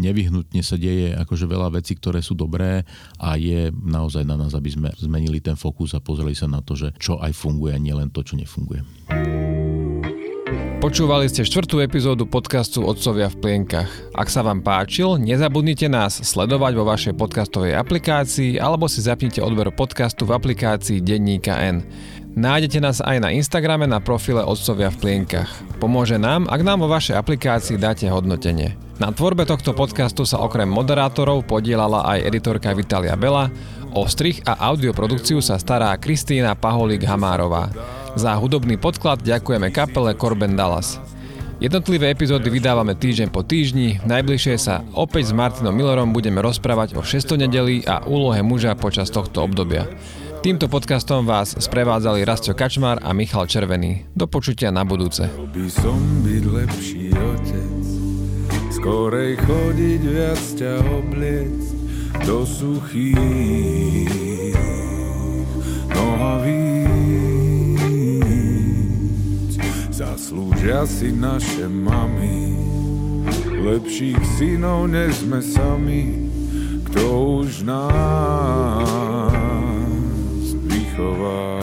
nevyhnutne sa deje akože veľa vecí, ktoré sú dobré a je naozaj na nás, aby sme zmenili ten fokus a pozreli sa na to, že čo aj funguje a nielen to, čo nefunguje. Počúvali ste štvrtú epizódu podcastu Otcovia v plienkach. Ak sa vám páčil, nezabudnite nás sledovať vo vašej podcastovej aplikácii alebo si zapnite odber podcastu v aplikácii Denníka N. Nájdete nás aj na Instagrame na profile Otcovia v plienkach. Pomôže nám, ak nám vo vašej aplikácii dáte hodnotenie. Na tvorbe tohto podcastu sa okrem moderátorov podielala aj editorka Vitalia Bela, o strich a audioprodukciu sa stará Kristýna Paholík Hamárová. Za hudobný podklad ďakujeme kapele Corben Dallas. Jednotlivé epizódy vydávame týždeň po týždni, najbližšie sa opäť s Martinom Millerom budeme rozprávať o 600 nedeli a úlohe muža počas tohto obdobia. Týmto podcastom vás sprevádzali Rastio Kačmar a Michal Červený. Do počutia na budúce. By som byť lepší otec, skorej chodiť viac ťa obliec do suchých nohavíc. Zas slúžia si naše mami. Lepších synov nezme sami, kto už nás vychová.